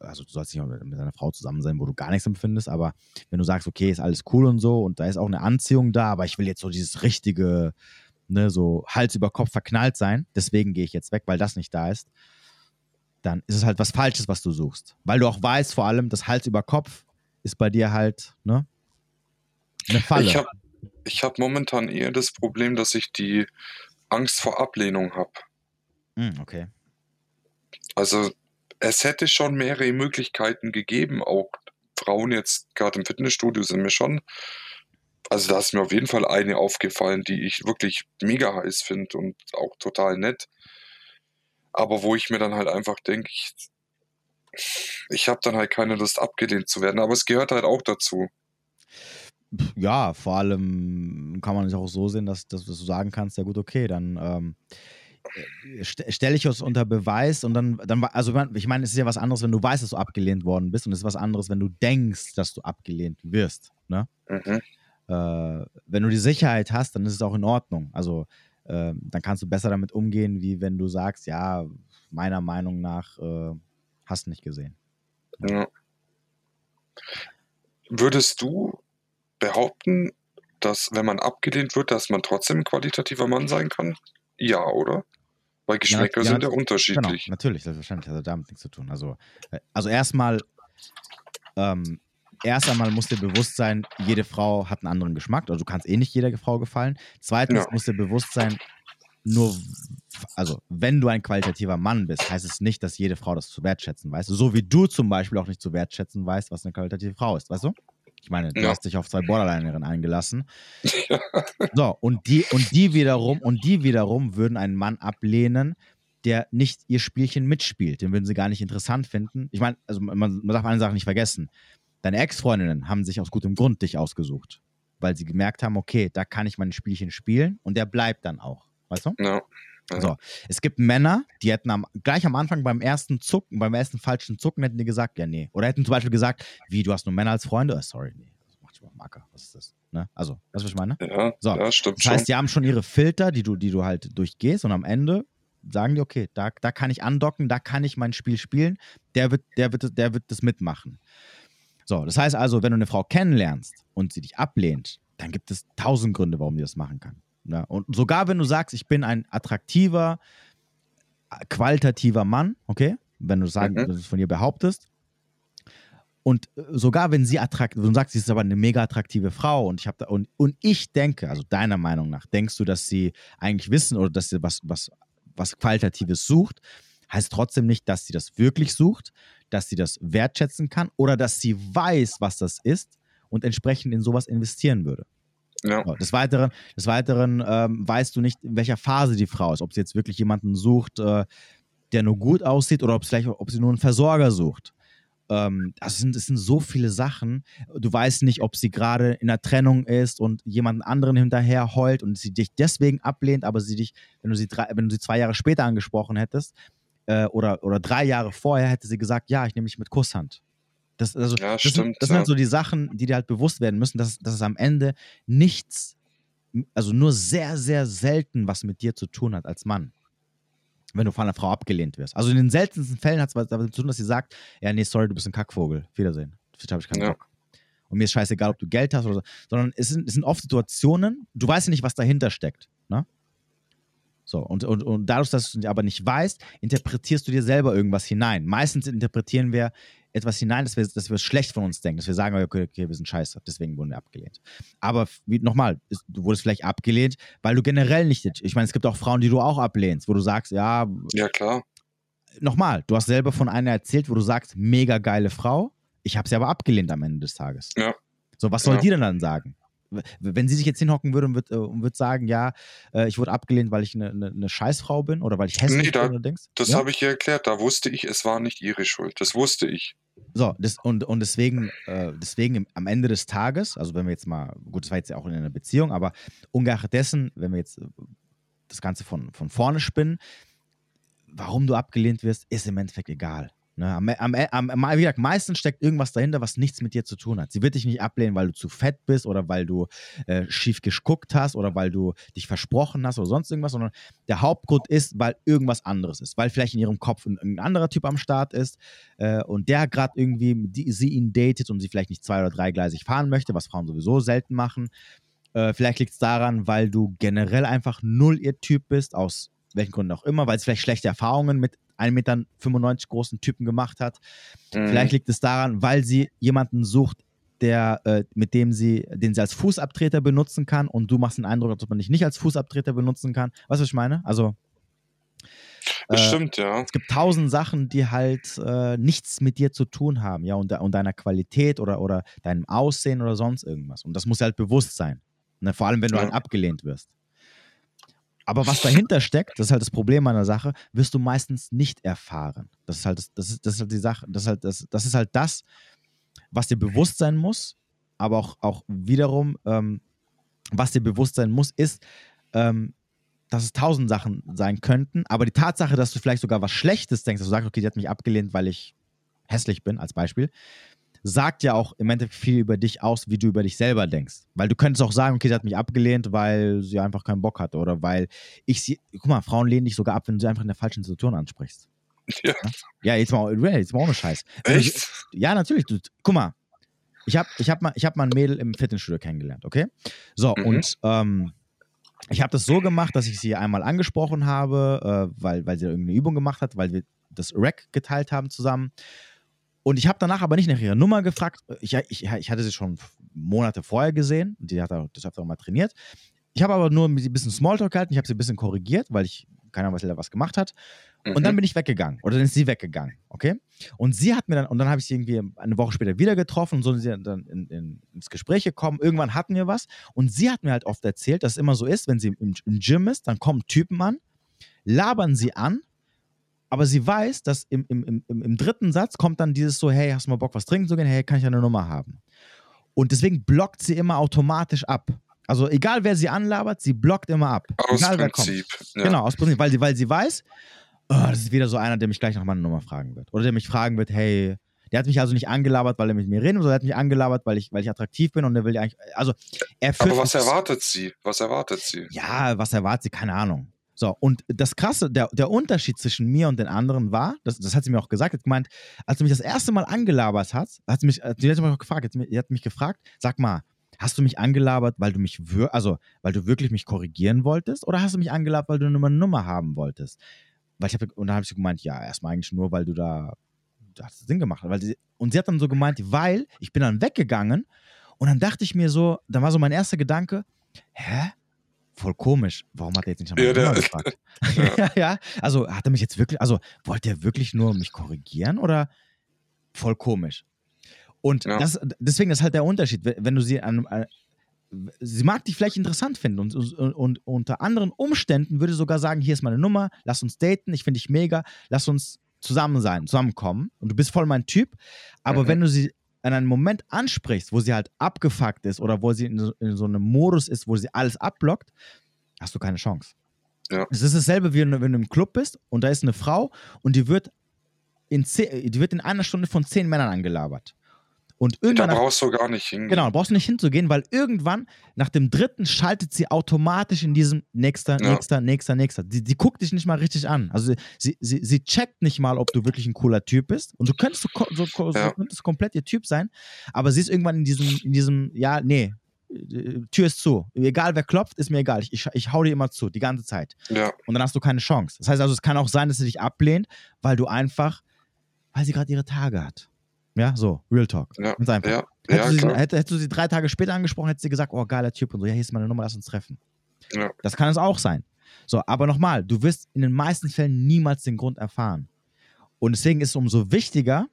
also du sollst nicht mit einer Frau zusammen sein, wo du gar nichts empfindest, aber wenn du sagst, okay, ist alles cool und so und da ist auch eine Anziehung da, aber ich will jetzt so dieses richtige, ne, so Hals über Kopf verknallt sein, deswegen gehe ich jetzt weg, weil das nicht da ist, dann ist es halt was Falsches, was du suchst. Weil du auch weißt, vor allem, das Hals über Kopf ist bei dir halt, ne, eine Falle. Ich habe ich hab momentan eher das Problem, dass ich die Angst vor Ablehnung habe. Mm, okay. Also, es hätte schon mehrere Möglichkeiten gegeben, auch Frauen jetzt gerade im Fitnessstudio sind mir schon also da ist mir auf jeden Fall eine aufgefallen, die ich wirklich mega heiß finde und auch total nett. Aber wo ich mir dann halt einfach denke, ich, ich habe dann halt keine Lust abgelehnt zu werden. Aber es gehört halt auch dazu. Ja, vor allem kann man es auch so sehen, dass, dass du sagen kannst, ja gut, okay, dann ähm, st stelle ich es unter Beweis und dann, dann also ich meine, es ist ja was anderes, wenn du weißt, dass du abgelehnt worden bist und es ist was anderes, wenn du denkst, dass du abgelehnt wirst. Ne? Mhm äh, wenn du die Sicherheit hast, dann ist es auch in Ordnung. Also äh, dann kannst du besser damit umgehen, wie wenn du sagst, ja, meiner Meinung nach äh, hast nicht gesehen. Ja. Würdest du behaupten, dass wenn man abgelehnt wird, dass man trotzdem ein qualitativer Mann sein kann? Ja, oder? Weil Geschmäcker ja, ja, sind ja unterschiedlich. Genau, natürlich, selbstverständlich. Also damit nichts zu tun. Also, äh, also erstmal ähm, erst einmal muss dir bewusst sein, jede Frau hat einen anderen Geschmack. Also du kannst eh nicht jeder Frau gefallen. Zweitens ja. muss dir bewusst sein, nur, also wenn du ein qualitativer Mann bist, heißt es nicht, dass jede Frau das zu wertschätzen weiß. So wie du zum Beispiel auch nicht zu wertschätzen weißt, was eine qualitative Frau ist, weißt du? Ich meine, du ja. hast dich auf zwei Borderlinerinnen eingelassen. (laughs) Ja. So, und die, und die wiederum, und die wiederum würden einen Mann ablehnen, der nicht ihr Spielchen mitspielt. Den würden sie gar nicht interessant finden. Ich meine, also man, man darf eine Sache nicht vergessen deine Ex-Freundinnen haben sich aus gutem Grund dich ausgesucht, weil sie gemerkt haben, okay, da kann ich mein Spielchen spielen und der bleibt dann auch. Weißt du? Ja. Ja. So, es gibt Männer, die hätten am, gleich am Anfang beim ersten Zucken, beim ersten falschen Zucken, hätten die gesagt, ja, nee. Oder hätten zum Beispiel gesagt, wie, du hast nur Männer als Freunde? Oh, sorry, nee. Mach ich mal Marker. Was ist das? Ne? Also, weißt du, was ich meine? Ja, So, ja stimmt Das schon. heißt, die haben schon ihre Filter, die du, die du halt durchgehst und am Ende sagen die, okay, da, da kann ich andocken, da kann ich mein Spiel spielen, der wird, der wird, der wird das mitmachen. So, das heißt also, wenn du eine Frau kennenlernst und sie dich ablehnt, dann gibt es tausend Gründe, warum die das machen kann. Ja, und sogar wenn du sagst, ich bin ein attraktiver, qualitativer Mann, okay, wenn du sagen, Mhm. das von dir behauptest, und äh, sogar wenn sie attraktiv, du sagst, sie ist aber eine mega attraktive Frau und ich habe und, und ich denke, also deiner Meinung nach, denkst du, dass sie eigentlich wissen oder dass sie was, was, was Qualitatives sucht, heißt trotzdem nicht, dass sie das wirklich sucht, dass sie das wertschätzen kann oder dass sie weiß, was das ist und entsprechend in sowas investieren würde. Ja, Des Weiteren, des Weiteren ähm, weißt du nicht, in welcher Phase die Frau ist, ob sie jetzt wirklich jemanden sucht, äh, der nur gut aussieht oder ob, es vielleicht, ob sie nur einen Versorger sucht. Ähm, das, sind, das sind so viele Sachen. Du weißt nicht, ob sie gerade in einer Trennung ist und jemanden anderen hinterher heult und sie dich deswegen ablehnt, aber sie dich, wenn du sie, drei, wenn du sie zwei Jahre später angesprochen hättest äh, oder, oder drei Jahre vorher, hätte sie gesagt, ja, ich nehme dich mit Kusshand. Das, also, Ja, das, sind, stimmt, das sind ja. halt so die Sachen, die dir halt bewusst werden müssen, dass, dass es am Ende nichts, also nur sehr, sehr selten was mit dir zu tun hat als Mann. Wenn du von einer Frau abgelehnt wirst. Also in den seltensten Fällen hat es was damit zu tun, dass sie sagt, ja, nee, sorry, du bist ein Kackvogel. Wiedersehen. Da habe ich keinen Ja. Bock. Und mir ist scheißegal, ob du Geld hast oder so. Sondern es sind, es sind oft Situationen, du weißt ja nicht, was dahinter steckt. Ne? So, und, und, und dadurch, dass du aber nicht weißt, interpretierst du dir selber irgendwas hinein. Meistens interpretieren wir etwas hinein, dass wir, dass wir es schlecht von uns denken, dass wir sagen, okay, okay wir sind scheiße, deswegen wurden wir abgelehnt. Aber nochmal, du wurdest vielleicht abgelehnt, weil du generell nicht, ich meine, es gibt auch Frauen, die du auch ablehnst, wo du sagst, ja, ja klar. nochmal, du hast selber von einer erzählt, wo du sagst, mega geile Frau, ich habe sie aber abgelehnt am Ende des Tages. Ja. So, was soll Ja. die denn dann sagen? Wenn sie sich jetzt hinhocken würde und würde äh, und würd sagen, ja, äh, ich wurde abgelehnt, weil ich eine, eine, eine Scheißfrau bin oder weil ich hässlich Nee, da- bin oder Dings. Das ja? habe ich ihr erklärt. Da wusste ich, es war nicht ihre Schuld. Das wusste ich. So, das, und, und deswegen, äh, deswegen am Ende des Tages, also wenn wir jetzt mal, gut, das war jetzt ja auch in einer Beziehung, aber ungeachtet dessen, wenn wir jetzt äh, das Ganze von, von vorne spinnen, warum du abgelehnt wirst, ist im Endeffekt egal. Ne? Am, am, am, wie gesagt, meistens steckt irgendwas dahinter, was nichts mit dir zu tun hat. Sie wird dich nicht ablehnen, weil du zu fett bist oder weil du äh, schief gesguckt hast oder weil du dich versprochen hast oder sonst irgendwas, sondern der Hauptgrund ist, weil irgendwas anderes ist. Weil vielleicht in ihrem Kopf ein, ein anderer Typ am Start ist äh, und der gerade irgendwie die, sie ihn datet und sie vielleicht nicht zwei- oder dreigleisig fahren möchte, was Frauen sowieso selten machen. Äh, vielleicht liegt es daran, weil du generell einfach null ihr Typ bist, aus welchen Gründen auch immer, weil es vielleicht schlechte Erfahrungen mit 1,95 Meter großen Typen gemacht hat. Mhm. Vielleicht liegt es daran, weil sie jemanden sucht, der, äh, mit dem sie, den sie als Fußabtreter benutzen kann und du machst den Eindruck, als ob man dich nicht als Fußabtreter benutzen kann. Weißt du, was ich meine? Also Das äh, stimmt, ja. es gibt tausend Sachen, die halt äh, nichts mit dir zu tun haben, ja, und, und deiner Qualität oder, oder deinem Aussehen oder sonst irgendwas. Und das muss halt bewusst sein. Ne? Vor allem, wenn du Ja. halt abgelehnt wirst. Aber was dahinter steckt, das ist halt das Problem meiner Sache, wirst du meistens nicht erfahren. Das ist halt das, das, ist, das ist halt die Sache, das ist halt das, das ist halt das, was dir bewusst sein muss, aber auch, auch wiederum, ähm, was dir bewusst sein muss, ist, ähm, dass es tausend Sachen sein könnten, aber die Tatsache, dass du vielleicht sogar was Schlechtes denkst, dass du sagst, okay, die hat mich abgelehnt, weil ich hässlich bin, als Beispiel, sagt ja auch im Endeffekt viel über dich aus, wie du über dich selber denkst. Weil du könntest auch sagen, okay, sie hat mich abgelehnt, weil sie einfach keinen Bock hatte oder weil ich sie, guck mal, Frauen lehnen dich sogar ab, wenn du sie einfach in der falschen Situation ansprichst. (laughs) Ja. Ja, jetzt mal, jetzt mal ohne Scheiß. Sie- Echt? ja, natürlich. Du, guck mal, ich habe ich hab mal, ich hab mal ein Mädel im Fitnessstudio kennengelernt, okay? So, Mhm. und ähm, ich habe das so gemacht, dass ich sie einmal angesprochen habe, äh, weil, weil sie da irgendeine Übung gemacht hat, weil wir das Rack geteilt haben zusammen. Und ich habe danach aber nicht nach ihrer Nummer gefragt. Ich, ich, ich hatte sie schon Monate vorher gesehen und die hat auch, auch mal trainiert. Ich habe aber nur ein bisschen Smalltalk gehalten, ich habe sie ein bisschen korrigiert, weil ich keine Ahnung, was sie da was gemacht hat. Und dann Mhm. bin ich weggegangen. Oder dann ist sie weggegangen. Okay? Und sie hat mir dann, und dann habe ich sie irgendwie eine Woche später wieder getroffen und so sind sie dann in, in, ins Gespräch gekommen. Irgendwann hatten wir was. Und sie hat mir halt oft erzählt, dass es immer so ist, wenn sie im, im Gym ist, dann kommen Typen an, labern sie an, aber sie weiß, dass im, im, im, im- dritten Satz kommt dann dieses so, hey, hast du mal Bock, was trinken zu gehen? Hey, kann ich eine Nummer haben? Und deswegen blockt sie immer automatisch ab. Also egal wer sie anlabert, sie blockt immer ab. Aus egal wer Prinzip. kommt. Ja. Genau, aus Prinzip, weil sie, weil sie weiß, oh, das ist wieder so einer, der mich gleich nach meiner Nummer fragen wird. Oder der mich fragen wird, hey, der hat mich also nicht angelabert, weil er mit mir reden will, sondern der hat mich angelabert, weil ich, weil ich attraktiv bin und der will ja eigentlich, also er führt Aber was erwartet sie? Was erwartet sie? Ja, was erwartet sie? Keine Ahnung. So, und das Krasse, der, der Unterschied zwischen mir und den anderen war, das, das hat sie mir auch gesagt, hat gemeint, als du mich das erste Mal angelabert hast, hat sie mich, äh, die hat mich auch gefragt, die hat mich gefragt, sag mal, hast du mich angelabert, weil du mich, also, weil du wirklich mich korrigieren wolltest, oder hast du mich angelabert, weil du eine Nummer haben wolltest? Weil ich hab, und dann habe ich gemeint, ja, erstmal eigentlich nur, weil du da, da hast Sinn gemacht. Sie, und sie hat dann so gemeint, weil ich bin dann weggegangen und dann dachte ich mir so, dann war so mein erster Gedanke, hä? Voll komisch. Warum hat er jetzt nicht nach meiner Ja, Nummer gefragt? (laughs) ja. (laughs) ja, also hat er mich jetzt wirklich, also wollte er wirklich nur mich korrigieren oder voll komisch? Und Ja. das, deswegen ist halt der Unterschied, wenn wenn du sie an, an sie mag dich vielleicht interessant finden und, und, und unter anderen Umständen würde sogar sagen, hier ist meine Nummer, lass uns daten, ich finde dich mega, lass uns zusammen sein, zusammenkommen und du bist voll mein Typ, aber Mhm. wenn du sie an einen Moment ansprichst, wo sie halt abgefuckt ist oder wo sie in so, in so einem Modus ist, wo sie alles abblockt, hast du keine Chance. Ja. Es ist dasselbe, wie wenn du wenn du im Club bist und da ist eine Frau und die wird in, zehn, die wird in einer Stunde von zehn Männern angelabert. Und Da irgendwann nach brauchst du gar nicht hingehen. Genau, brauchst du nicht hinzugehen, weil irgendwann nach dem dritten schaltet sie automatisch in diesem nächster, Ja. nächster, nächster, nächster. Die, die guckt dich nicht mal richtig an. Also sie, sie, sie checkt nicht mal, ob du wirklich ein cooler Typ bist. Und du könntest so, so, so, Ja. könntest komplett ihr Typ sein, aber sie ist irgendwann in diesem, in diesem, ja, nee, äh, Tür ist zu. Egal wer klopft, ist mir egal. Ich, ich, ich hau dir immer zu, die ganze Zeit. Ja, Und dann hast du keine Chance. Das heißt also, es kann auch sein, dass sie dich ablehnt, weil du einfach, weil sie gerade ihre Tage hat. Ja, so, Real Talk. ja, Ganz einfach. ja, Hättest, ja, du sie, hätte, hättest du sie drei Tage später angesprochen, hättest du gesagt, oh, geiler Typ und so, ja, hier ist meine Nummer, lass uns treffen. Ja. Das kann es auch sein. So, aber nochmal, du wirst in den meisten Fällen niemals den Grund erfahren. Und deswegen ist es umso wichtiger,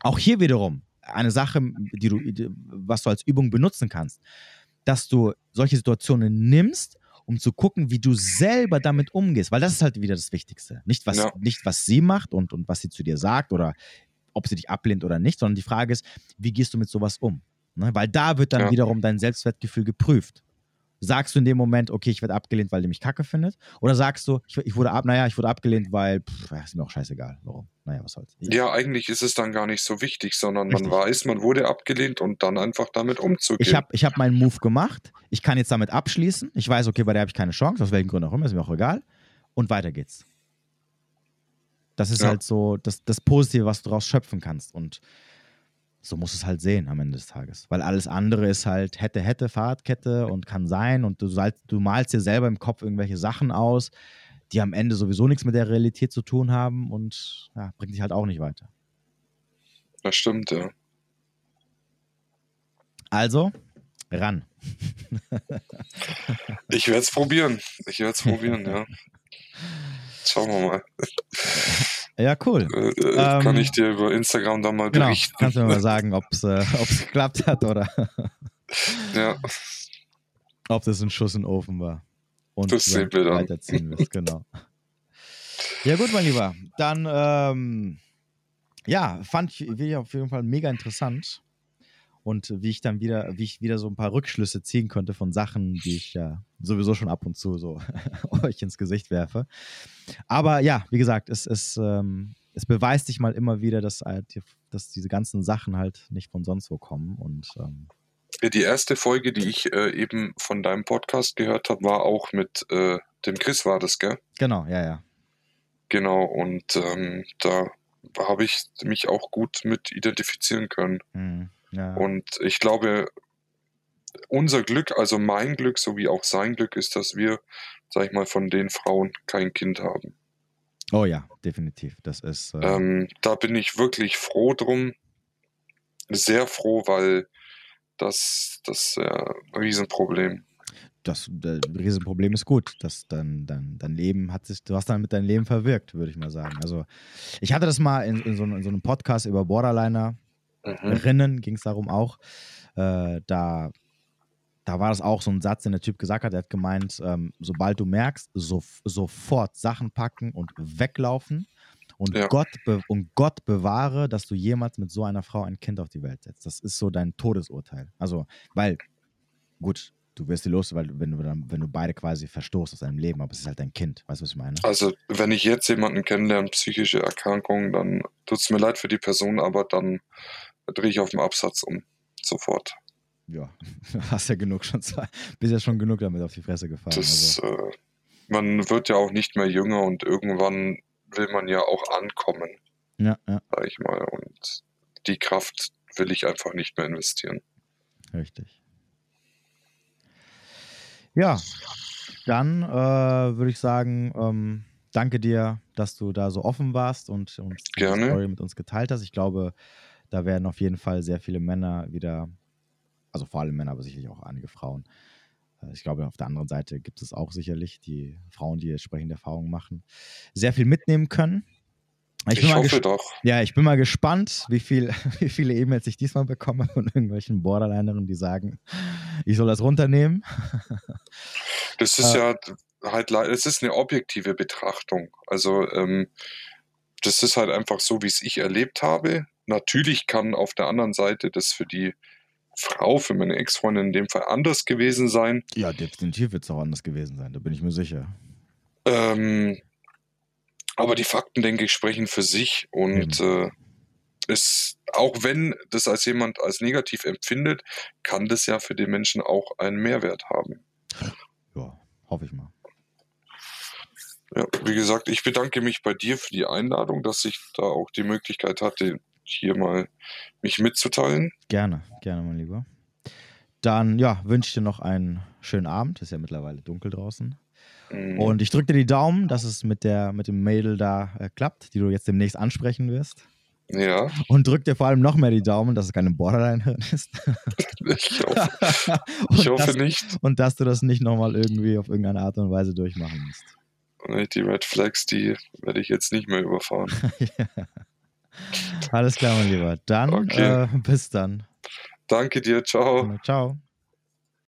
auch hier wiederum, eine Sache, die du, die, was du als Übung benutzen kannst, dass du solche Situationen nimmst, um zu gucken, wie du selber damit umgehst. Weil das ist halt wieder das Wichtigste. Nicht, was, Ja. nicht, was sie macht und, und was sie zu dir sagt oder ob sie dich ablehnt oder nicht, sondern die Frage ist, wie gehst du mit sowas um? Ne? Weil da wird dann Ja. wiederum dein Selbstwertgefühl geprüft. Sagst du in dem Moment, okay, ich werde abgelehnt, weil die mich kacke findet? Oder sagst du, ich, ich wurde ab, naja, ich wurde abgelehnt, weil, pff, ist mir auch scheißegal. Warum? Naja, was soll's. Ja, eigentlich ist es dann gar nicht so wichtig, sondern Richtig. man weiß, man wurde abgelehnt und dann einfach damit umzugehen. Ich habe ich hab meinen Move gemacht. Ich kann jetzt damit abschließen. Ich weiß, okay, bei der habe ich keine Chance, aus welchen Gründen auch immer, ist mir auch egal. Und weiter geht's. Das ist Ja. halt so das, das Positive, was du daraus schöpfen kannst. Und so musst du es halt sehen am Ende des Tages. Weil alles andere ist halt hätte, hätte, Fahrradkette und kann sein. Und du, du malst dir selber im Kopf irgendwelche Sachen aus, die am Ende sowieso nichts mit der Realität zu tun haben und ja, bringt dich halt auch nicht weiter. das stimmt, ja. Also, ran. Ich werde es probieren. Ich werde es probieren, ja. (laughs) Schauen wir mal. (laughs) Ja, cool. Äh, äh, kann Ähm, ich dir über Instagram dann mal Genau, berichten? kannst du mir mal sagen, (laughs) ob es äh, ob's geklappt hat oder Ja, ob das ein Schuss in den Ofen war. Und Das sehen wir dann. weiterziehen wirst, (laughs) genau. Ja gut, mein Lieber, dann ähm, ja, fand ich auf jeden Fall mega interessant und wie ich dann wieder, wie ich wieder so ein paar Rückschlüsse ziehen konnte von Sachen, die ich ja sowieso schon ab und zu so (laughs) euch ins Gesicht werfe. Aber ja, wie gesagt, es, es, ähm, es beweist sich mal immer wieder, dass, halt dass diese ganzen Sachen halt nicht von sonst wo kommen und ähm, die erste Folge, die ich äh, eben von deinem Podcast gehört habe, war auch mit äh, dem Chris, war das, gell? genau, ja, ja. Genau, und ähm, da habe ich mich auch gut mit identifizieren können. Mhm. Ja. Und ich glaube, unser Glück, also mein Glück sowie auch sein Glück, ist, dass wir, sag ich mal, von den Frauen kein Kind haben. Oh ja, definitiv. Das ist. Äh, Ähm, da bin ich wirklich froh drum. Sehr froh, weil das, das ein Riesenproblem. das, das Riesenproblem ist gut. Das, dein, dein, dein Leben hat sich, du hast dann mit deinem Leben verwirkt, würde ich mal sagen. Also, ich hatte das mal in, in, so, in so einem Podcast über Borderliner. Mhm. Rinnen ging es darum auch. Äh, da, da war das auch so ein Satz, den der Typ gesagt hat. Er hat gemeint, ähm, sobald du merkst, so, sofort Sachen packen und weglaufen. Und, Ja. Gott und Gott bewahre, dass du jemals mit so einer Frau ein Kind auf die Welt setzt. Das ist so dein Todesurteil. Also, weil, gut, du wirst sie los, weil wenn du dann, wenn du beide quasi verstoßt aus deinem Leben, aber es ist halt dein Kind, weißt du, was ich meine? Also, wenn ich jetzt jemanden kennenlerne, psychische Erkrankungen, dann tut es mir leid für die Person, aber dann drehe ich auf dem Absatz um. Sofort. Ja, (laughs) hast ja genug schon, bist ja schon genug damit auf die Fresse gefahren. Das, also. äh, man wird ja auch nicht mehr jünger und irgendwann will man ja auch ankommen. Ja, ja. Sag ich mal. Und die Kraft will ich einfach nicht mehr investieren. Richtig. Ja, dann äh, würde ich sagen, ähm, danke dir, dass du da so offen warst und, und die Story mit uns geteilt hast. Ich glaube, da werden auf jeden Fall sehr viele Männer wieder, also vor allem Männer, aber sicherlich auch einige Frauen. Äh, ich glaube, auf der anderen Seite gibt es auch sicherlich die Frauen, die entsprechende Erfahrungen machen, sehr viel mitnehmen können. Ich, ich hoffe doch. Ja, ich bin mal gespannt, wie, viel, (laughs) wie viele E-Mails ich diesmal bekomme von irgendwelchen Borderlinern, die sagen, ich soll das runternehmen. (laughs) Das ist äh, ja halt, es ist eine objektive Betrachtung. Also, ähm, das ist halt einfach so, wie es ich erlebt habe. Natürlich kann auf der anderen Seite das für die Frau, für meine Ex-Freundin in dem Fall anders gewesen sein. Ja, definitiv wird es auch anders gewesen sein, da bin ich mir sicher. Ähm, aber die Fakten, denke ich, sprechen für sich und mhm. äh, es, auch wenn das als jemand als negativ empfindet, kann das ja für den Menschen auch einen Mehrwert haben. Ja, hoffe ich mal. Ja, wie gesagt, ich bedanke mich bei dir für die Einladung, dass ich da auch die Möglichkeit hatte, hier mal mich mitzuteilen. Gerne, gerne, mein Lieber. Dann ja, wünsche ich dir noch einen schönen Abend. Ist ja mittlerweile dunkel draußen. Mhm. Und ich drücke dir die Daumen, dass es mit, der, mit dem Mädel da äh, klappt, die du jetzt demnächst ansprechen wirst. Ja. Und drück dir vor allem noch mehr die Daumen, dass es keine Borderline ist. ich hoffe, ich hoffe dass, nicht. Und dass du das nicht nochmal irgendwie auf irgendeine Art und Weise durchmachen musst. Die Red Flags, die werde ich jetzt nicht mehr überfahren. ja. (laughs) Alles klar, mein Lieber. Dann okay. äh, bis dann. Danke dir, ciao. Ciao.